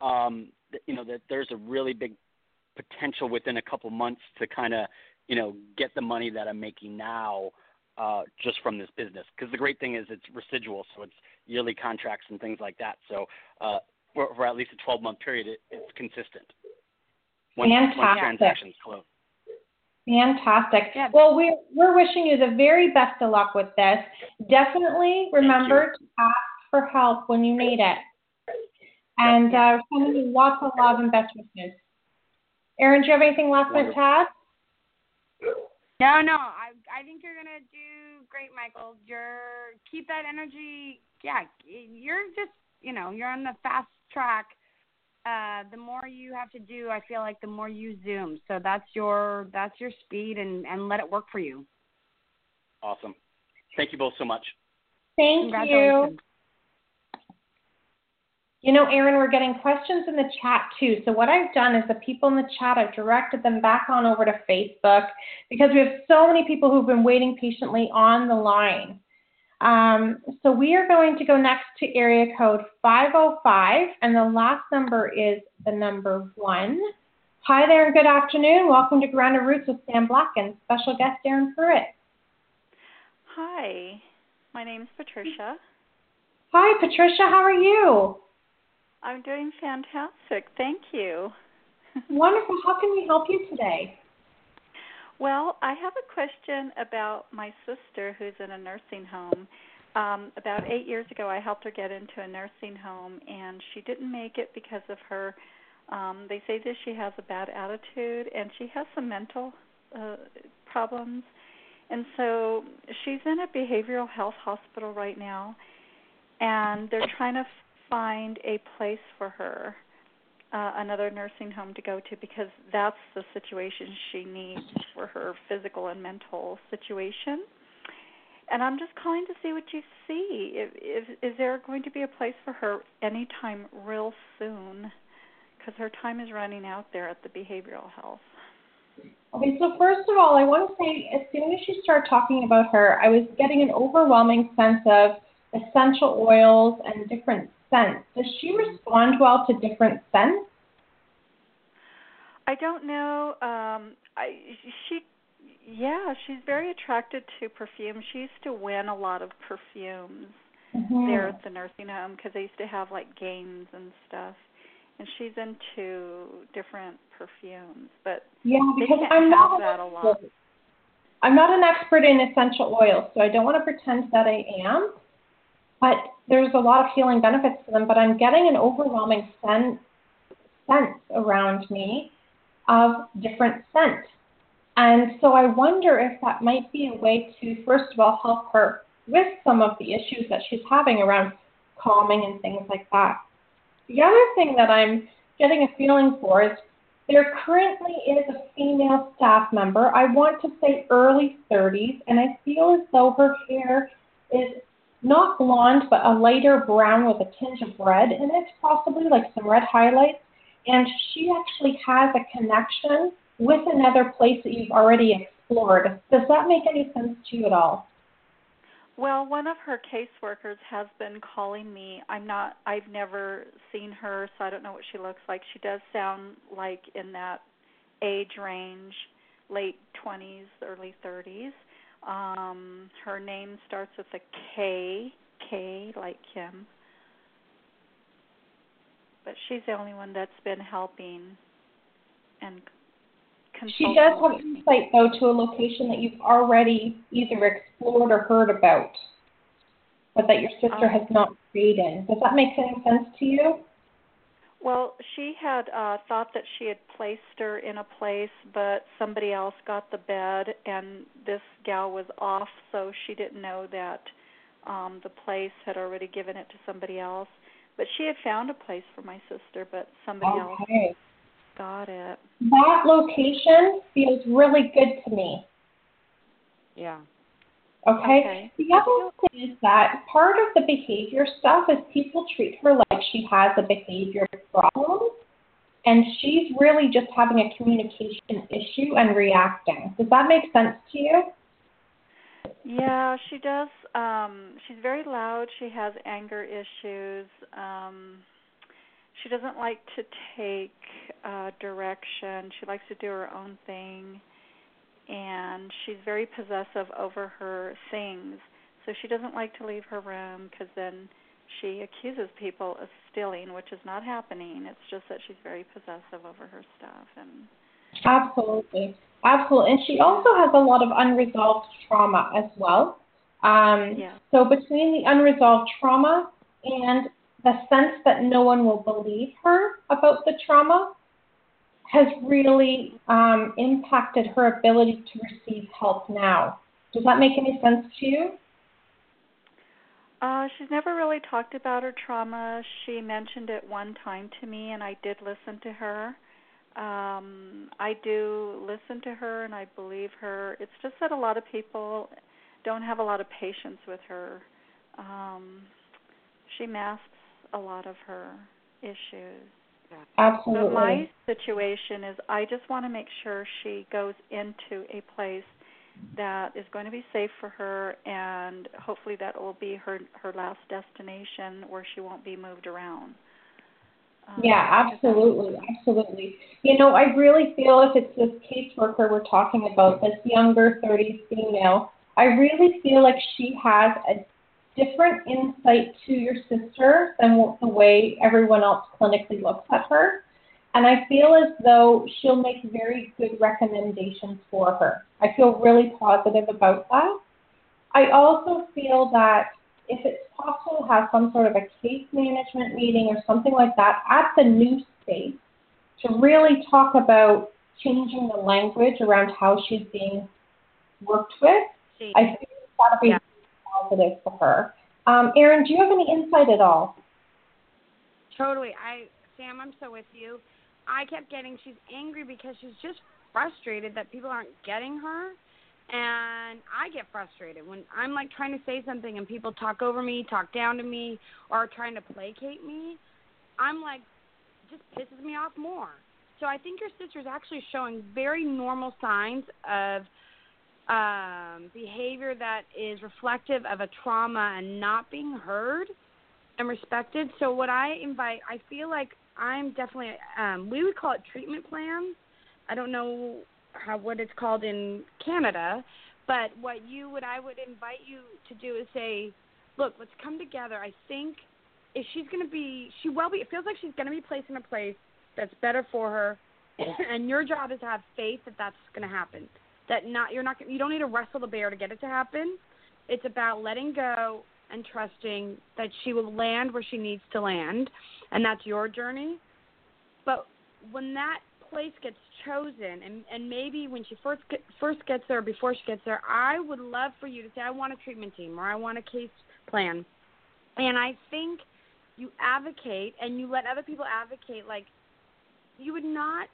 um, you know, that there's a really big potential within a couple months to kind of, you know, get the money that I'm making now uh, just from this business. Because the great thing is it's residual, so it's yearly contracts and things like that. So uh, for, for at least a 12 month period, it, it's consistent. Once, once Fantastic. transactions close. Fantastic. Yeah. Well, we're, we're wishing you the very best of luck with this. Definitely remember to ask for help when you need it. And uh, sending you lots of love and best wishes. Erin, do you have anything last minute to add? No, no. I I think you're gonna do great, Michael. You're keep that energy. Yeah, you're just you know you're on the fast track. Uh, the more you have to do, I feel like the more you zoom. So that's your that's your speed, and and let it work for you. Awesome. Thank you both so much. Thank you. You know, Erin, we're getting questions in the chat too. So what I've done is the people in the chat, I've directed them back on over to Facebook because we have so many people who've been waiting patiently on the line. Um, so we are going to go next to area code 505, and the last number is the number one. Hi there, and good afternoon. Welcome to Grounded Roots with Sam Black and special guest Erin Prewitt. Hi, my name is Patricia. Hi, Patricia. How are you? I'm doing fantastic. Thank you. Wonderful. How can we help you today? Well, I have a question about my sister who's in a nursing home. Um, about eight years ago, I helped her get into a nursing home, and she didn't make it because of her. Um, they say that she has a bad attitude, and she has some mental uh, problems. And so she's in a behavioral health hospital right now, and they're trying to find a place for her, uh, another nursing home to go to, because that's the situation she needs for her physical and mental situation. And I'm just calling to see what you see. If, if, is there going to be a place for her anytime real soon? Because her time is running out there at the behavioral health. Okay, so first of all, I want to say as soon as you start talking about her, I was getting an overwhelming sense of essential oils and different scents. Does she respond well to different scents? I don't know. Um, I she, yeah, she's very attracted to perfume. She used to win a lot of perfumes Mhm. there at the nursing home because they used to have like games and stuff. And she's into different perfumes, but Yeah, they because can't I'm have not that a lot. I'm not an expert in essential oils, so I don't want to pretend that I am. But there's a lot of healing benefits to them. But I'm getting an overwhelming sense sense around me of different scent. And so I wonder if that might be a way to, first of all, help her with some of the issues that she's having around calming and things like that. The other thing that I'm getting a feeling for is There currently is a female staff member, I want to say early 30s, and I feel as though her hair is not blonde, but a lighter brown with a tinge of red in it, possibly like some red highlights. And she actually has a connection with another place that you've already explored. Does that make any sense to you at all? Well, one of her caseworkers has been calling me. I'm not I've never seen her, so I don't know what she looks like. She does sound like in that age range, late 20s, early 30s. Um her name starts with a K, K like Kim. But she's the only one that's been helping and she does have insight, though, to a location that you've already either explored or heard about, but that your sister has not in. Does that make any sense to you? Well, she had uh thought that she had placed her in a place, but somebody else got the bed, and this gal was off, so she didn't know that um the place had already given it to somebody else. But she had found a place for my sister, but somebody okay. else Got it. That location feels really good to me. Yeah. Okay? okay. The other thing is that part of the behavior stuff is people treat her like she has a behavior problem, and she's really just having a communication issue and reacting. Does that make sense to you? Yeah, she does. Um, she's very loud. She has anger issues. Um, she doesn't like to take uh, direction. She likes to do her own thing, and she's very possessive over her things. So she doesn't like to leave her room because then she accuses people of stealing, which is not happening. It's just that she's very possessive over her stuff and. Absolutely, absolutely, and she also has a lot of unresolved trauma as well. Um, yeah. So between the unresolved trauma and the sense that no one will believe her about the trauma has really um, impacted her ability to receive help now. Does that make any sense to you? Uh, she's never really talked about her trauma. She mentioned it one time to me, and I did listen to her. Um, I do listen to her, and I believe her. It's just that a lot of people don't have a lot of patience with her. Um, she masks a lot of her issues. Absolutely. But my situation is I just want to make sure she goes into a place that is going to be safe for her and hopefully that will be her her last destination where she won't be moved around. Um, yeah, absolutely, absolutely. You know, I really feel if it's this caseworker we're talking about, this younger 30s female, I really feel like she has a different insight to your sister than the way everyone else clinically looks at her. And I feel as though she'll make very good recommendations for her. I feel really positive about that. I also feel that if it's possible to have some sort of a case management meeting or something like that at the new space to really talk about changing the language around how she's being worked with, I think that'll be yeah positive for her. Um, Erin, do you have any insight at all? Totally. I Sam, I'm so with you. I kept getting she's angry because she's just frustrated that people aren't getting her. And I get frustrated when I'm like trying to say something and people talk over me, talk down to me, or trying to placate me. I'm like, just pisses me off more. So I think your sister's actually showing very normal signs of um, behavior that is reflective of a trauma and not being heard and respected. So what I invite, I feel like I'm definitely, um, we would call it treatment plans. I don't know how what it's called in Canada, but what you would I would invite you to do is say, look, let's come together. I think if she's going to be, she will be. It feels like she's going to be placed in a place that's better for her, and your job is to have faith that that's going to happen that not you're not you don't need to wrestle the bear to get it to happen. It's about letting go and trusting that she will land where she needs to land, and that's your journey. But when that place gets chosen, and and maybe when she first get, first gets there, before she gets there, I would love for you to say, I want a treatment team or I want a case plan, and I think you advocate and you let other people advocate. Like you would not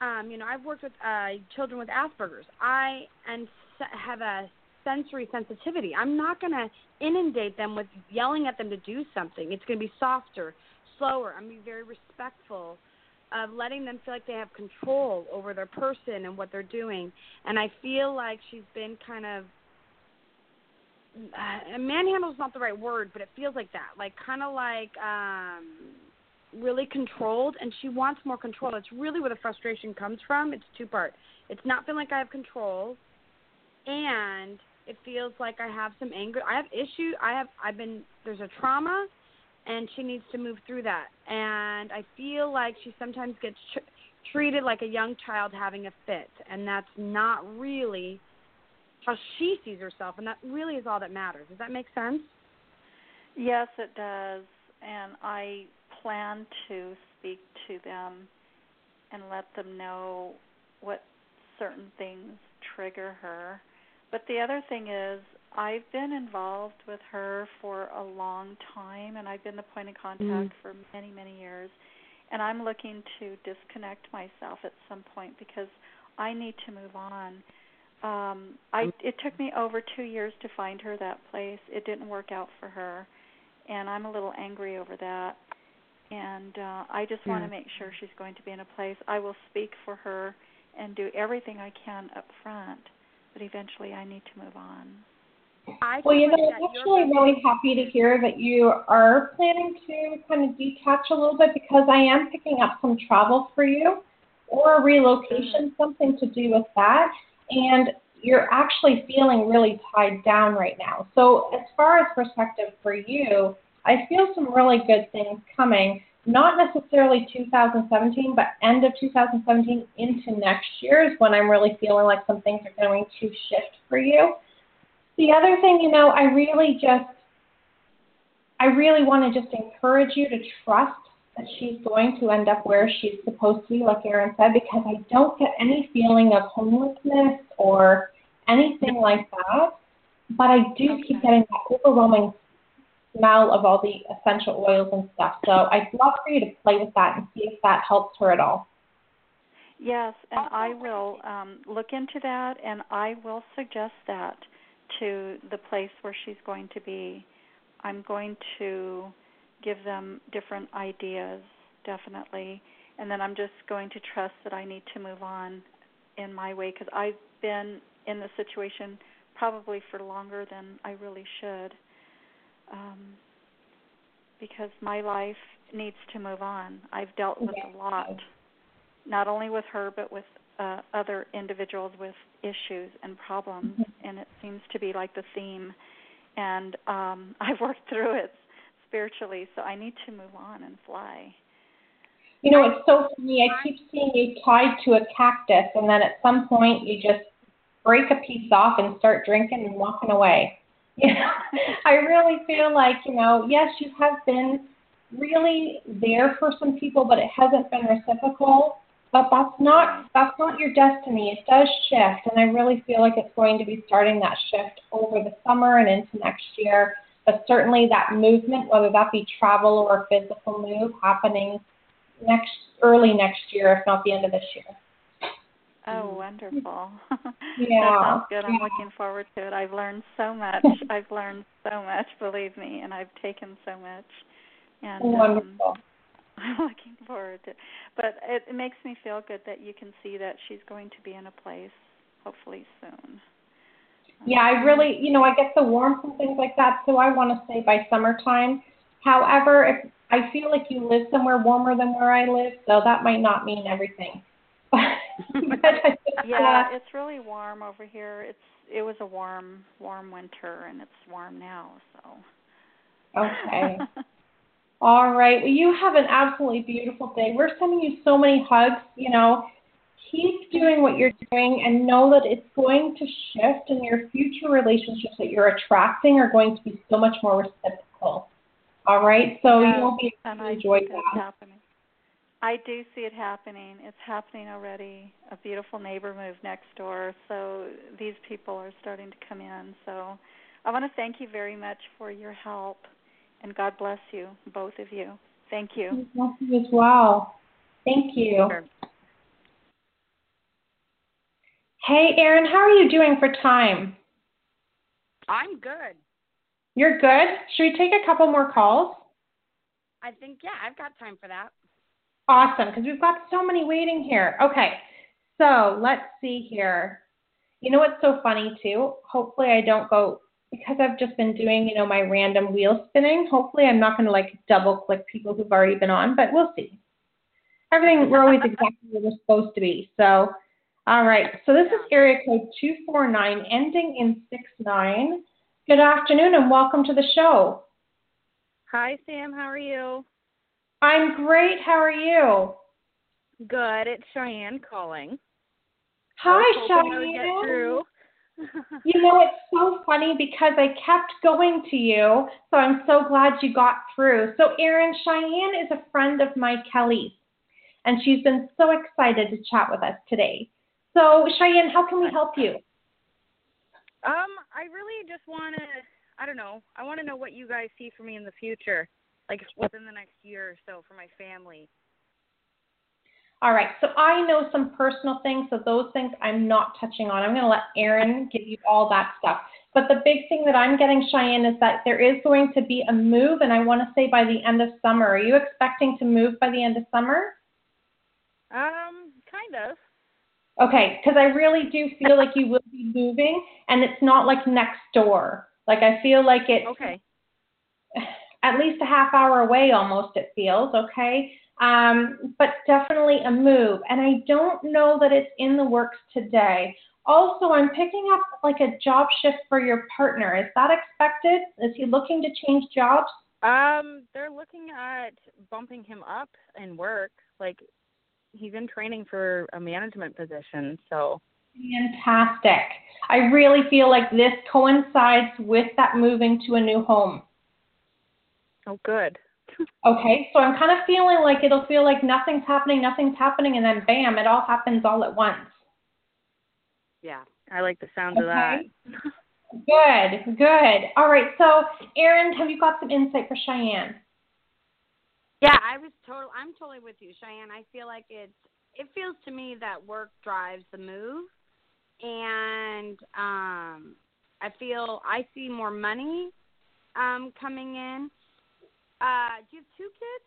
um, you know, I've worked with uh, children with Asperger's. I and have a sensory sensitivity. I'm not going to inundate them with yelling at them to do something. It's going to be softer, slower. I'm be very respectful of letting them feel like they have control over their person and what they're doing. And I feel like she's been kind of uh, manhandle is not the right word, but it feels like that. Like kind of like um really controlled and she wants more control. It's really where the frustration comes from. It's two part. It's not feeling like I have control and it feels like I have some anger. I have issue. I have I've been there's a trauma and she needs to move through that. And I feel like she sometimes gets tr- treated like a young child having a fit and that's not really how she sees herself and that really is all that matters. Does that make sense? Yes, it does. And I plan to speak to them and let them know what certain things trigger her. But the other thing is, I've been involved with her for a long time, and I've been the point of contact mm-hmm. for many, many years. And I'm looking to disconnect myself at some point because I need to move on. Um, I it took me over two years to find her that place. It didn't work out for her, and I'm a little angry over that and uh, I just yeah. want to make sure she's going to be in a place. I will speak for her and do everything I can up front, but eventually I need to move on. I well, you know, I'm actually really happy to hear that you are planning to kind of detach a little bit because I am picking up some travel for you or relocation, mm-hmm. something to do with that. And you're actually feeling really tied down right now. So, as far as perspective for you, I feel some really good things coming, not necessarily 2017, but end of 2017 into next year is when I'm really feeling like some things are going to shift for you. The other thing, you know, I really just, I really want to just encourage you to trust that she's going to end up where she's supposed to be, like Erin said, because I don't get any feeling of homelessness or anything like that. But I do keep getting that overwhelming smell of all the essential oils and stuff. So I'd love for you to play with that and see if that helps her at all. Yes, and I will um, look into that, and I will suggest that to the place where she's going to be. I'm going to give them different ideas, definitely, and then I'm just going to trust that I need to move on in my way because I've been in the situation probably for longer than I really should um, because my life needs to move on. I've dealt with a lot, not only with her, but with uh, other individuals with issues and problems, mm-hmm. and it seems to be like the theme. And um, I've worked through it spiritually, so I need to move on and fly. You know, it's so funny. I keep seeing you tied to a cactus, and then at some point you just break a piece off and start drinking and walking away. Yeah, I really feel like, you know, yes, you have been really there for some people, but it hasn't been reciprocal. But that's not that's not your destiny. It does shift, and I really feel like it's going to be starting that shift over the summer and into next year. But certainly that movement, whether that be travel or a physical move, happening next early next year, if not the end of this year. Oh, wonderful. Yeah. that sounds good. I'm looking forward to it. I've learned so much. I've learned so much, believe me, and I've taken so much. And um, wonderful. Um, I'm looking forward to it. But it, it makes me feel good that you can see that she's going to be in a place hopefully soon. Yeah, I really, you know, I get the warmth and things like that, so I want to say by summertime. However, if I feel like you live somewhere warmer than where I live, so that might not mean everything. yeah, it's really warm over here. It's it was a warm warm winter and it's warm now, so. Okay. All right. Well, you have an absolutely beautiful day. We're sending you so many hugs, you know. Keep doing what you're doing and know that it's going to shift and your future relationships that you're attracting are going to be so much more reciprocal. All right? So yes, you will be able to enjoy that. Happening. I do see it happening. It's happening already. A beautiful neighbor moved next door, so these people are starting to come in. So I want to thank you very much for your help, and God bless you, both of you. Thank you. Bless you as well. Thank you. Sure. Hey, Erin, how are you doing for time? I'm good. You're good? Should we take a couple more calls? I think, yeah, I've got time for that. Awesome, because we've got so many waiting here. Okay, so let's see here. You know what's so funny too? Hopefully I don't go because I've just been doing, you know, my random wheel spinning. Hopefully I'm not going to like double click people who've already been on, but we'll see. Everything we're always exactly where we're supposed to be. So, all right. So this is area code 249 ending in 69. Good afternoon and welcome to the show. Hi Sam, how are you? I'm great. How are you? Good. It's Cheyenne calling. Hi, Cheyenne. you know, it's so funny because I kept going to you, so I'm so glad you got through. So, Erin, Cheyenne is a friend of my Kelly's, and she's been so excited to chat with us today. So, Cheyenne, how can we help you? Um, I really just want to, I don't know, I want to know what you guys see for me in the future, like within the next year or so for my family. All right, so I know some personal things, so those things I'm not touching on. I'm going to let Erin give you all that stuff. But the big thing that I'm getting, Cheyenne, is that there is going to be a move, and I want to say by the end of summer. Are you expecting to move by the end of summer? Um, kind of. Okay, because I really do feel like you will be moving, and it's not like next door. Like I feel like it's okay. At least a half hour away, almost. It feels okay um, but definitely a move. And I don't know that it's in the works today. Also, I'm picking up like a job shift for your partner. Is that expected? Is he looking to change jobs? Um, they're looking at bumping him up in work. Like he's in training for a management position, so fantastic. I really feel like this coincides with that moving to a new home. Oh, good. Okay, so I'm kind of feeling like it'll feel like nothing's happening, nothing's happening, and then bam, it all happens all at once. Yeah, I like the sound okay. of that. good, good. All right, so Erin, have you got some insight for Cheyenne? Yeah, I was total. I'm totally with you, Cheyenne. I feel like it's. It feels to me that work drives the move, and um, I feel I see more money um, coming in uh, do you have two kids?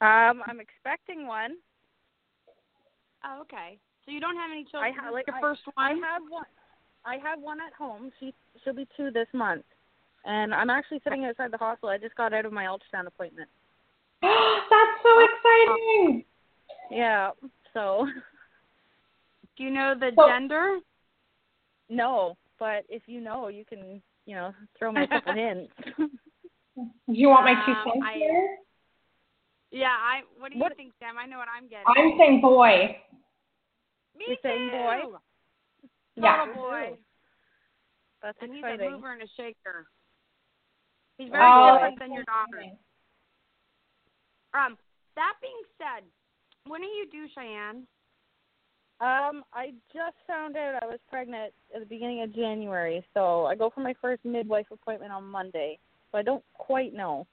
Um, I'm expecting one. Oh, okay. So you don't have any children? I have like a first one. I have one. I have one at home. She she'll be two this month, and I'm actually sitting outside the hospital. I just got out of my ultrasound appointment. That's so exciting. Yeah. So. Do you know the so, gender? No, but if you know, you can you know throw me a couple hints. Do you want my two um, cents I, here? Yeah, I. What do you what? think, Sam? I know what I'm getting. I'm saying boy. Me You're too. saying boy. Yeah. Oh boy. That's and exciting. he's a mover and a shaker. He's very oh, different than your daughter. Um, that being said, when are you due, Cheyenne? Um, I just found out I was pregnant at the beginning of January, so I go for my first midwife appointment on Monday. So I don't quite know.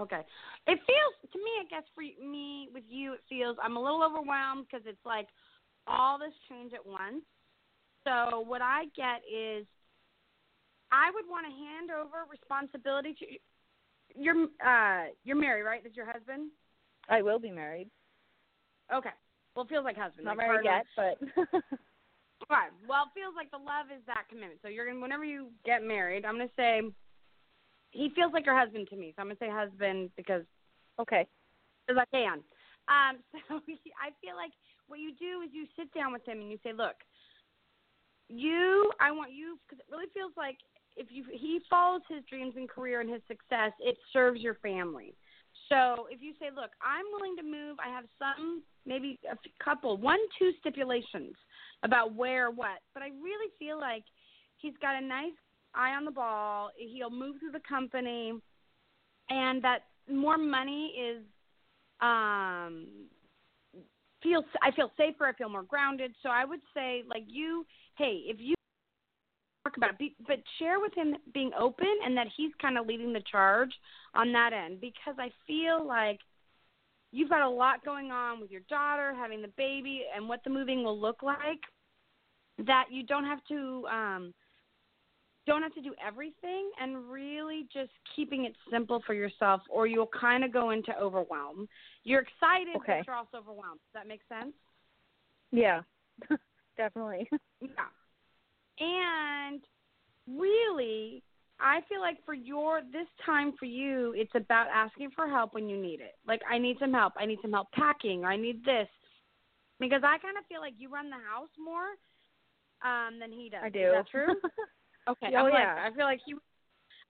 Okay. It feels to me, I guess for me with you, it feels I'm a little overwhelmed because it's like all this change at once. So what I get is I would want to hand over responsibility to you're uh you're married, right? This is your husband? I will be married. Okay. Well, it feels like husband. Not like married yet, but. right. Well, it feels like the love is that commitment. So you're gonna whenever you get married, I'm gonna say he feels like your husband to me. So I'm gonna say husband because okay, because I can. Um, so I feel like what you do is you sit down with him and you say, look, you, I want you because it really feels like if you he follows his dreams and career and his success, it serves your family. So if you say, look, I'm willing to move, I have some, maybe a couple, one, two stipulations about where, what, but I really feel like he's got a nice eye on the ball. He'll move through the company, and that more money is um feels I feel safer. I feel more grounded. So I would say like you, hey, if you talk about it, but share with him being open and that he's kind of leading the charge on that end because I feel like you've got a lot going on with your daughter, having the baby, and what the moving will look like, that you don't have to um, don't have to do everything, and really just keeping it simple for yourself, or you'll kind of go into overwhelm. You're excited, Okay. but you're also overwhelmed. Does that make sense? Yeah, definitely. Yeah. And really, I feel like for your this time for you, it's about asking for help when you need it. Like I need some help. I need some help packing. Or I need this. Because I kind of feel like you run the house more um than he does. I Is do. that true? Okay. Oh, like, yeah. I feel like he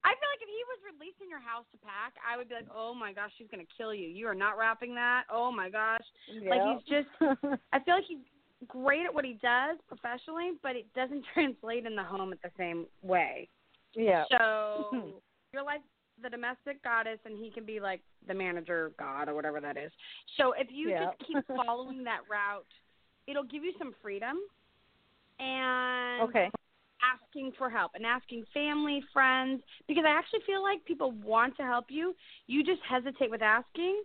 I feel like if he was releasing your house to pack, I would be like, "Oh my gosh, she's gonna kill you. You are not wrapping that. Oh my gosh." Like he's just I feel like he's great at what he does professionally, but it doesn't translate in the home at the same way. yeah. So you're like the domestic goddess, and he can be like the manager god or whatever that is. So if you Yeah. just keep following that route, it'll give you some freedom and Okay. Asking for help and asking family, friends, because I actually feel like people want to help you. You just hesitate with asking,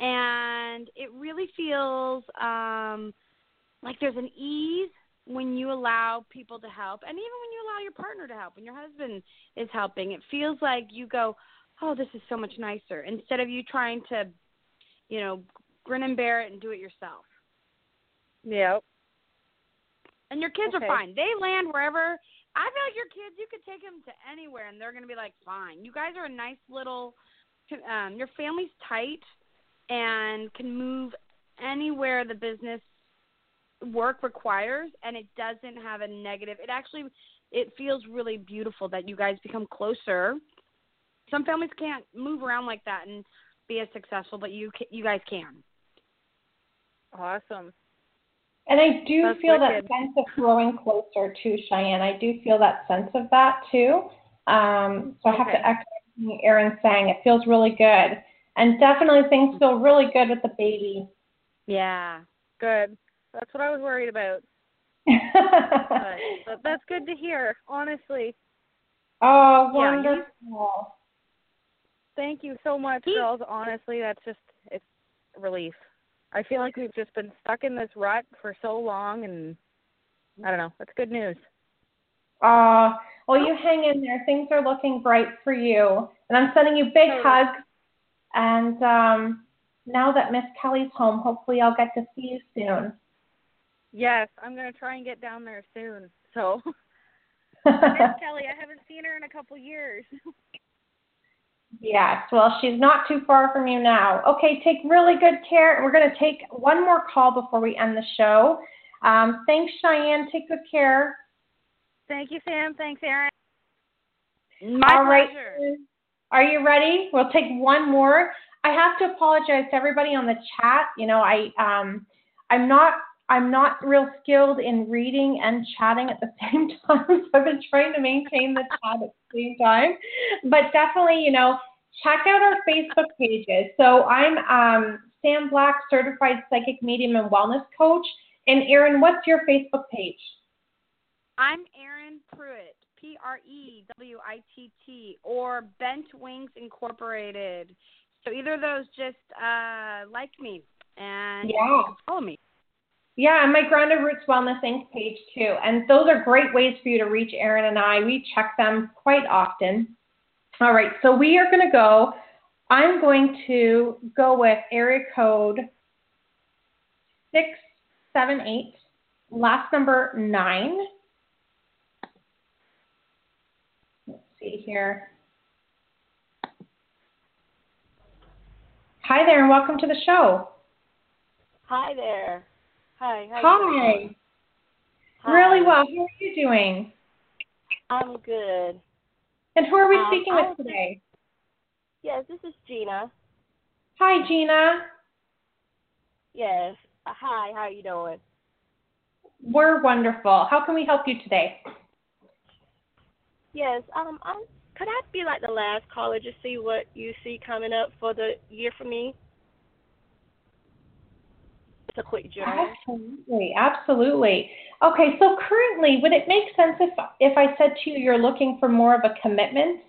and it really feels um, like there's an ease when you allow people to help, and even when you allow your partner to help, when your husband is helping, it feels like you go, "Oh, this is so much nicer," instead of you trying to, you know, grin and bear it and do it yourself. Yep. And your kids Okay. are fine. They land wherever. I feel like your kids, you could take them to anywhere, and they're going to be like, fine. You guys are a nice little. Um, your family's tight, and can move anywhere the business work requires, and it doesn't have a negative. It actually, it feels really beautiful that you guys become closer. Some families can't move around like that and be as successful, but you you guys can. Awesome. And I do That's feel that sense of growing closer to Cheyenne. I do feel that sense of that too. Um, so I have to echo Erin saying. It feels really good. And definitely things feel really good with the baby. Yeah. Good. That's what I was worried about. But, but that's good to hear, honestly. oh, Yeah, wonderful. Thank you so much, girls. Honestly, that's just it's a relief. I feel like we've just been stuck in this rut for so long, and I don't know. That's good news. Uh, well, you hang in there. Things are looking bright for you. And I'm sending you big hugs. And um, now that Miss Kelly's home, hopefully I'll get to see you soon. Yes, I'm gonna try and get down there soon. So, Miss Kelly, I haven't seen her in a couple years. Yes, well, she's not too far from you now. Okay, take really good care. We're going to take one more call before we end the show. Um, thanks, Cheyenne. Take good care. Thank you, Sam. Thanks, Erin. My All right. pleasure. Are you ready? We'll take one more. I have to apologize to everybody on the chat. You know, I um, I'm not I'm not real skilled in reading and chatting at the same time, so I've been trying to maintain the chat at the same time. But definitely, you know, check out our Facebook pages. So I'm um, Sam Black, certified psychic medium and wellness coach. And Erin, what's your Facebook page? I'm Erin Prewitt, P R E W I T T, or Bent Wings Incorporated. So either of those, just uh, like me and Yeah. follow me. Yeah, and my Grounded Roots Wellness Inc. page too. And those are great ways for you to reach Erin and I. We check them quite often. All right, so we are going to go. I'm going to go with area code 678, last number 9. Let's see here. Hi there, and welcome to the show. Hi there. Hi. How you? Hi. Really well. How are you doing? I'm good. And who are we Um, speaking I with just- today? Yes, this is Gina. Hi, Gina. Yes. Uh, hi. How are you doing? We're wonderful. How can we help you today? Yes. Um. I'm, could I be like the last caller to see what you see coming up for the year for me? It's a quick journal. Absolutely, absolutely. Okay, so currently, would it make sense if if I said to you you're looking for more of a commitment?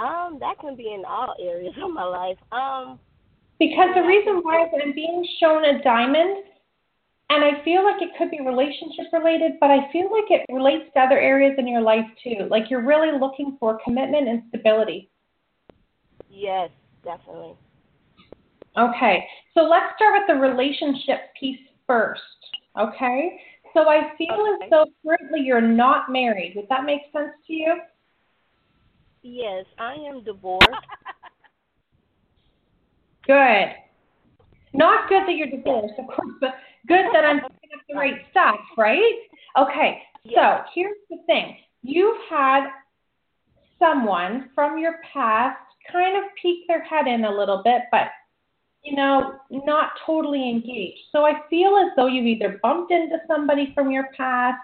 Um, that can be in all areas of my life. Um, because the reason why is I'm being shown a diamond, and I feel like it could be relationship related, but I feel like it relates to other areas in your life too. Like you're really looking for commitment and stability. Yes, definitely. Okay, so let's start with the relationship piece first. Okay, so I feel okay. as though currently you're not married. Would that make sense to you? Yes, I am divorced. good. Not good that you're divorced, of course, but good that I'm picking up the right stuff, right? Okay, yes. so here's the thing. You've had someone from your past kind of peek their head in a little bit, but you know, not totally engaged. So I feel as though you've either bumped into somebody from your past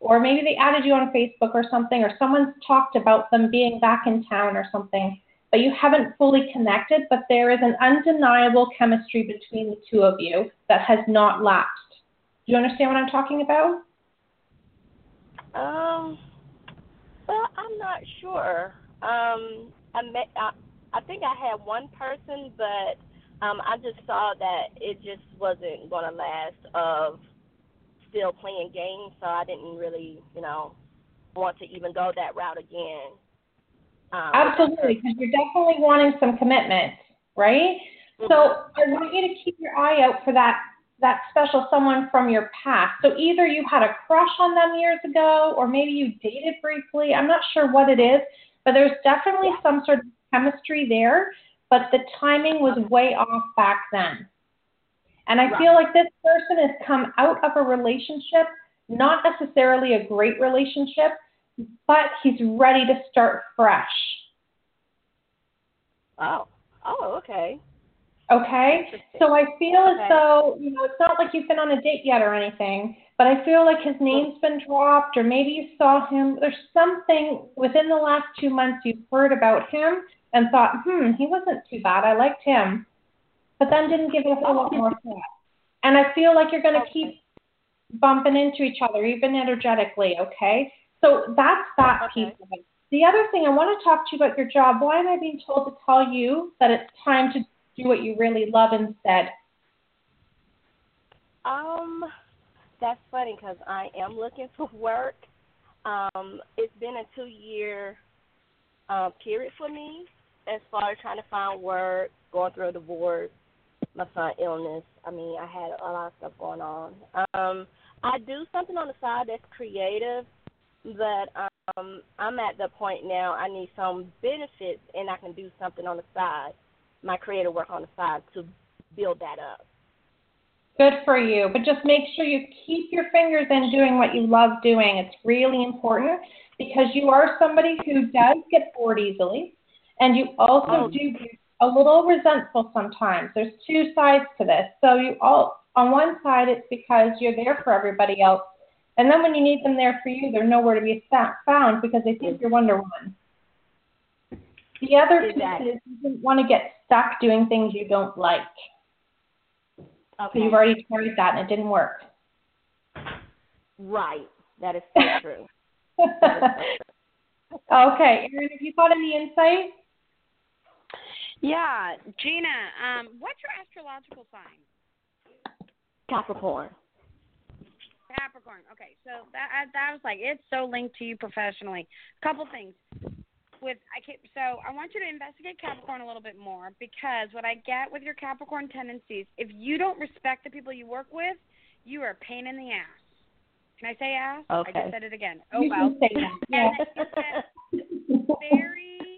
or maybe they added you on Facebook or something, or someone's talked about them being back in town or something, but you haven't fully connected, but there is an undeniable chemistry between the two of you that has not lapsed. Do you understand what I'm talking about? Um, well, I'm not sure. Um, I met, I, I think I had one person, but um, I just saw that it just wasn't going to last of still playing games, so I didn't really, you know, want to even go that route again. Um, Absolutely, because you're definitely wanting some commitment, right? Mm-hmm. So I want you to keep your eye out for that that special someone from your past. So either you had a crush on them years ago, or maybe you dated briefly. I'm not sure what it is, but there's definitely some sort of chemistry there. But the timing was way off back then. And I Right. feel like this person has come out of a relationship, not necessarily a great relationship, but he's ready to start fresh. Oh, oh, okay. Okay? So I feel Okay. as though, you know, it's not like you've been on a date yet or anything, but I feel like his name's been dropped or maybe you saw him. There's something within the last two months you've heard about him and thought, hmm, he wasn't too bad. I liked him. But then didn't give it a whole lot more thought. And I feel like you're going to keep bumping into each other, even energetically, okay? So that's that Okay. piece of it. The other thing I want to talk to you about your job. Why am I being told to tell you that it's time to do what you really love instead? Um, that's funny because I am looking for work. Um, it's been a two-year uh, period for me as far as trying to find work, going through a divorce, my son illness. I mean, I had a lot of stuff going on. Um, I do something on the side that's creative, but um, I'm at the point now I need some benefits, and I can do something on the side, my creative work on the side to build that up. Good for you. But just make sure you keep your fingers in doing what you love doing. It's really important because you are somebody who does get bored easily and you also Oh. do get a little resentful sometimes. There's two sides to this. So you all on one side it's because you're there for everybody else. And then when you need them there for you, they're nowhere to be found because they think you're Wonder Woman. The other piece is you don't want to get stuck doing things you don't like. Okay. So you've already tried that and it didn't work. Right. That is so true. okay, Erin, have you got any insight? Yeah, Gina, um, what's your astrological sign? Capricorn. Capricorn. Okay, so that I- that was like it's so linked to you professionally. A Couple things with I can so I want you to investigate Capricorn a little bit more because what I get with your Capricorn tendencies, if you don't respect the people you work with, you are a pain in the ass. Can I say ass? Okay. I just said it again. Oh well. can say that. Yeah. And you very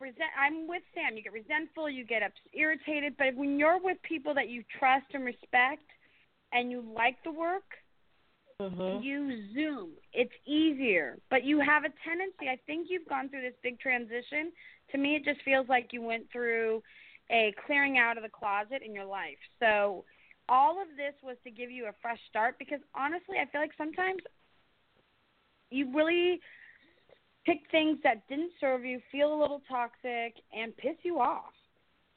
resent. I'm with Sam. You get resentful. You get ups- irritated. But when you're with people that you trust and respect, and you like the work, Mhm. you zoom. It's easier. But you have a tendency. I think you've gone through this big transition. To me, it just feels like you went through a clearing out of the closet in your life. So all of this was to give you a fresh start because honestly, I feel like sometimes you really pick things that didn't serve you, feel a little toxic, and piss you off.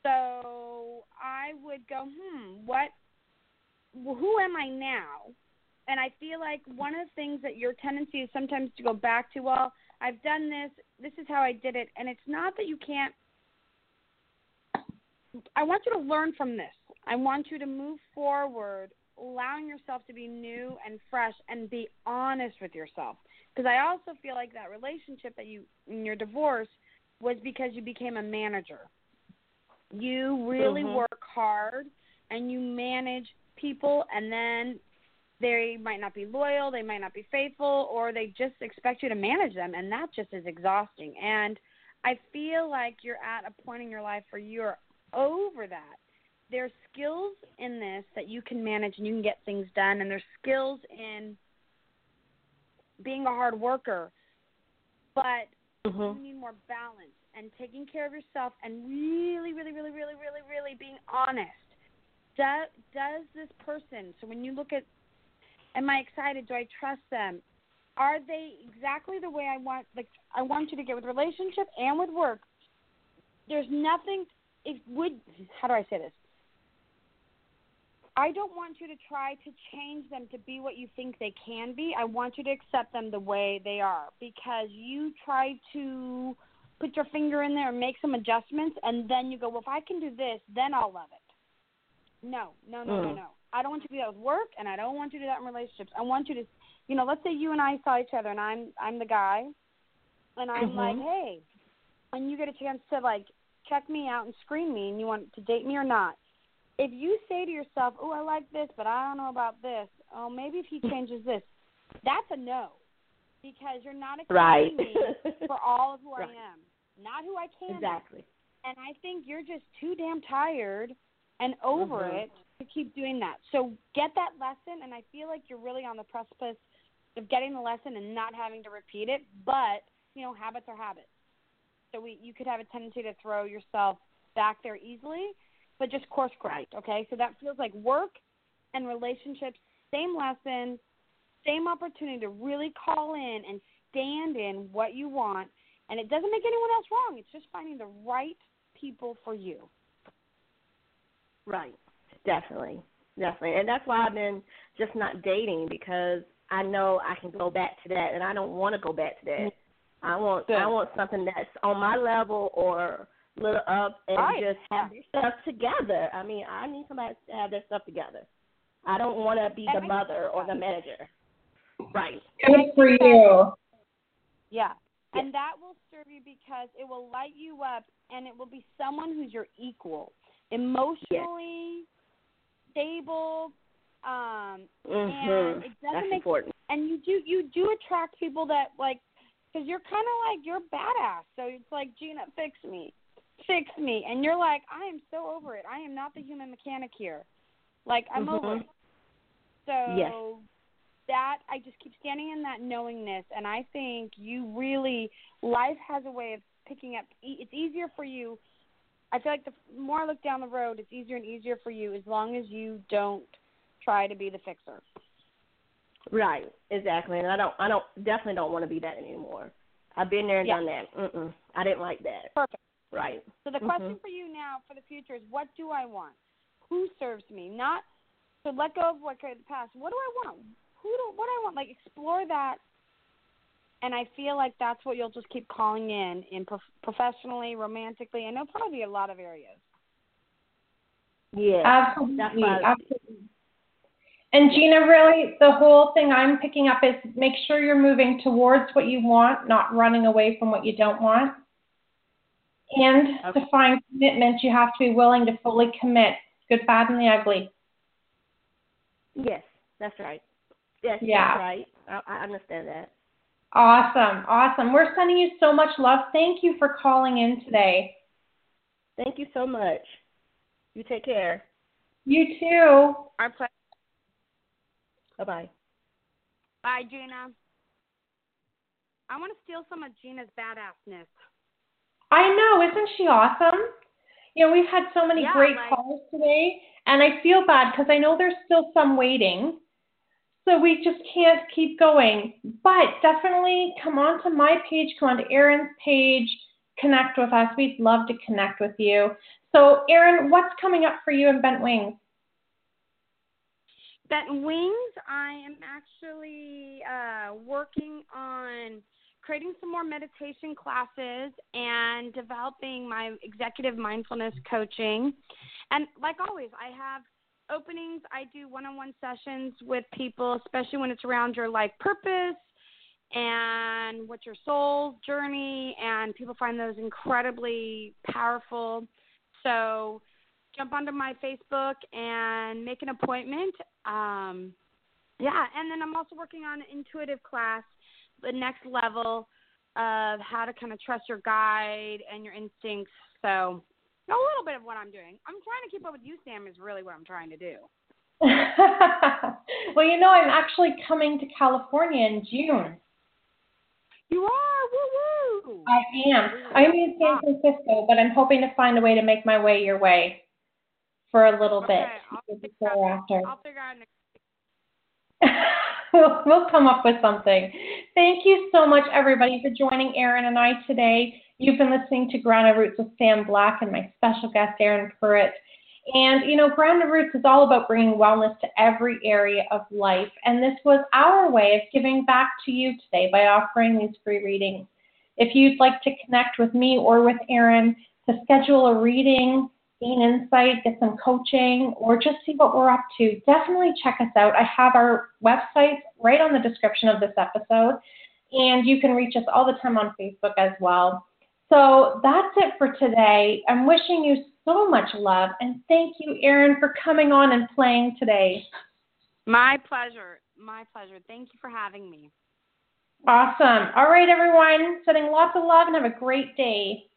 So I would go, hmm, what? Who am I now? And I feel like one of the things that your tendency is sometimes to go back to, well, I've done this. This is how I did it. And it's not that you can't. I want you to learn from this. I want you to move forward, allowing yourself to be new and fresh and be honest with yourself. Because I also feel like that relationship that you, in your divorce, was because you became a manager. You really Mhm. work hard and you manage people, and then they might not be loyal, they might not be faithful, or they just expect you to manage them, and that just is exhausting. And I feel like you're at a point in your life where you're over that. There's skills in this that you can manage and you can get things done, and there's skills in being a hard worker, but Mm-hmm. you need more balance and taking care of yourself and really, really, really, really, really, really being honest. Does does this person? So when you look at, am I excited? Do I trust them? Are they exactly the way I want? Like I want you to get with relationship and with work. There's nothing. It would. How do I say this? I don't want you to try to change them to be what you think they can be. I want you to accept them the way they are because you try to put your finger in there and make some adjustments and then you go, Well if I can do this, then I'll love it. No, no, no, no, Mm. no. I don't want you to do that with work and I don't want you to do that in relationships. I want you to you know, let's say you and I saw each other and I'm I'm the guy and I'm Mhm. like, Hey and you get a chance to like check me out and screen me and you want to date me or not if you say to yourself, "Oh, I like this, but I don't know about this. Oh, maybe if he changes this," that's a no, because you're not accepting Right. me for all of who Right. I am, not who I can. be. Exactly. And I think you're just too damn tired and over Mhm. it to keep doing that. So get that lesson, and I feel like you're really on the precipice of getting the lesson and not having to repeat it. But you know, habits are habits. So we, you could have a tendency to throw yourself back there easily, but just course correct. Okay, so that feels like work and relationships, same lesson, same opportunity to really call in and stand in what you want. And it doesn't make anyone else wrong. It's just finding the right people for you. Right. Definitely. Definitely. And that's why I've been just not dating because I know I can go back to that and I don't want to go back to that. Mm-hmm. I want Good. I want something that's on my level or little up and Right. just have their stuff together. I mean, I need somebody to have their stuff together. I don't want to be And the I- mother or the manager. Right. Good for you. Yeah. And that will serve you because it will light you up and it will be someone who's your equal, emotionally stable, um, Mhm. it doesn't That's make- important. and you do you do attract people that like because you're kind of like you're badass so it's like gina fix me fix me and you're like i am so over it i am not the human mechanic here like i'm over Mhm. it so Yes. that i just keep standing in that knowingness and i think you really life has a way of picking up e- it's easier for you i feel like the more i look down the road it's easier and easier for you as long as you don't try to be the fixer Right, exactly. And I don't, I don't, definitely don't want to be that anymore. I've been there and Yeah. done that. Mm-mm. I didn't like that. perfect Right. So the question mm-hmm. for you now for the future is what do I want? Who serves me? Not so let go of what could the past. What do I want? Who do what do I want? Like explore that. And I feel like that's what you'll just keep calling in in prof- professionally, romantically, and there'll probably be a lot of areas. Yeah. Absolutely. Absolutely. And Gina, really, the whole thing I'm picking up is make sure you're moving towards what you want, not running away from what you don't want. And Okay. to find commitment, you have to be willing to fully commit, good, bad, and the ugly. Yes, that's right. Yes, Yeah. that's right. I, I understand that. Awesome, awesome. We're sending you so much love. Thank you for calling in today. Thank you so much. You take care. You too. Our pleasure. Bye bye. Bye, Gina. I want to steal some of Gina's badassness. I know, isn't she awesome? You know, we've had so many Yeah, great like- calls today, and I feel bad because I know there's still some waiting. So we just can't keep going. But definitely come on to my page, come on to Erin's page, connect with us. We'd love to connect with you. So, Erin, what's coming up for you in Bent Wings? Bent Wings, I am actually uh, working on creating some more meditation classes and developing my executive mindfulness coaching. And like always, I have openings. I do one on one sessions with people, especially when it's around your life purpose and what's your soul's journey. And people find those incredibly powerful. So jump onto my Facebook and make an appointment. Um, yeah, and then I'm also working on an intuitive class, the next level of how to kind of trust your guide and your instincts. So a little bit of what I'm doing. I'm trying to keep up with you, Sam, is really what I'm trying to do. well, you know, I'm actually coming to California in June. You are, woo woo. I am. I'm in San Francisco, but I'm hoping to find a way to make my way your way for a little okay, bit before out, after. I'll figure out next we'll, we'll come up with something. Thank you so much, everybody, for joining Erin and I today. You've been listening to Grounded Roots with Sam Black and my special guest, Erin Prewitt. And, you know, Grounded Roots is all about bringing wellness to every area of life. And this was our way of giving back to you today by offering these free readings. If you'd like to connect with me or with Erin to schedule a reading, gain insight, get some coaching, or just see what we're up to, definitely check us out. I have our website right on the description of this episode, and you can reach us all the time on Facebook as well. So that's it for today. I'm wishing you so much love, and thank you, Erin, for coming on and playing today. My pleasure. My pleasure. Thank you for having me. Awesome. All right, everyone. Sending lots of love and have a great day.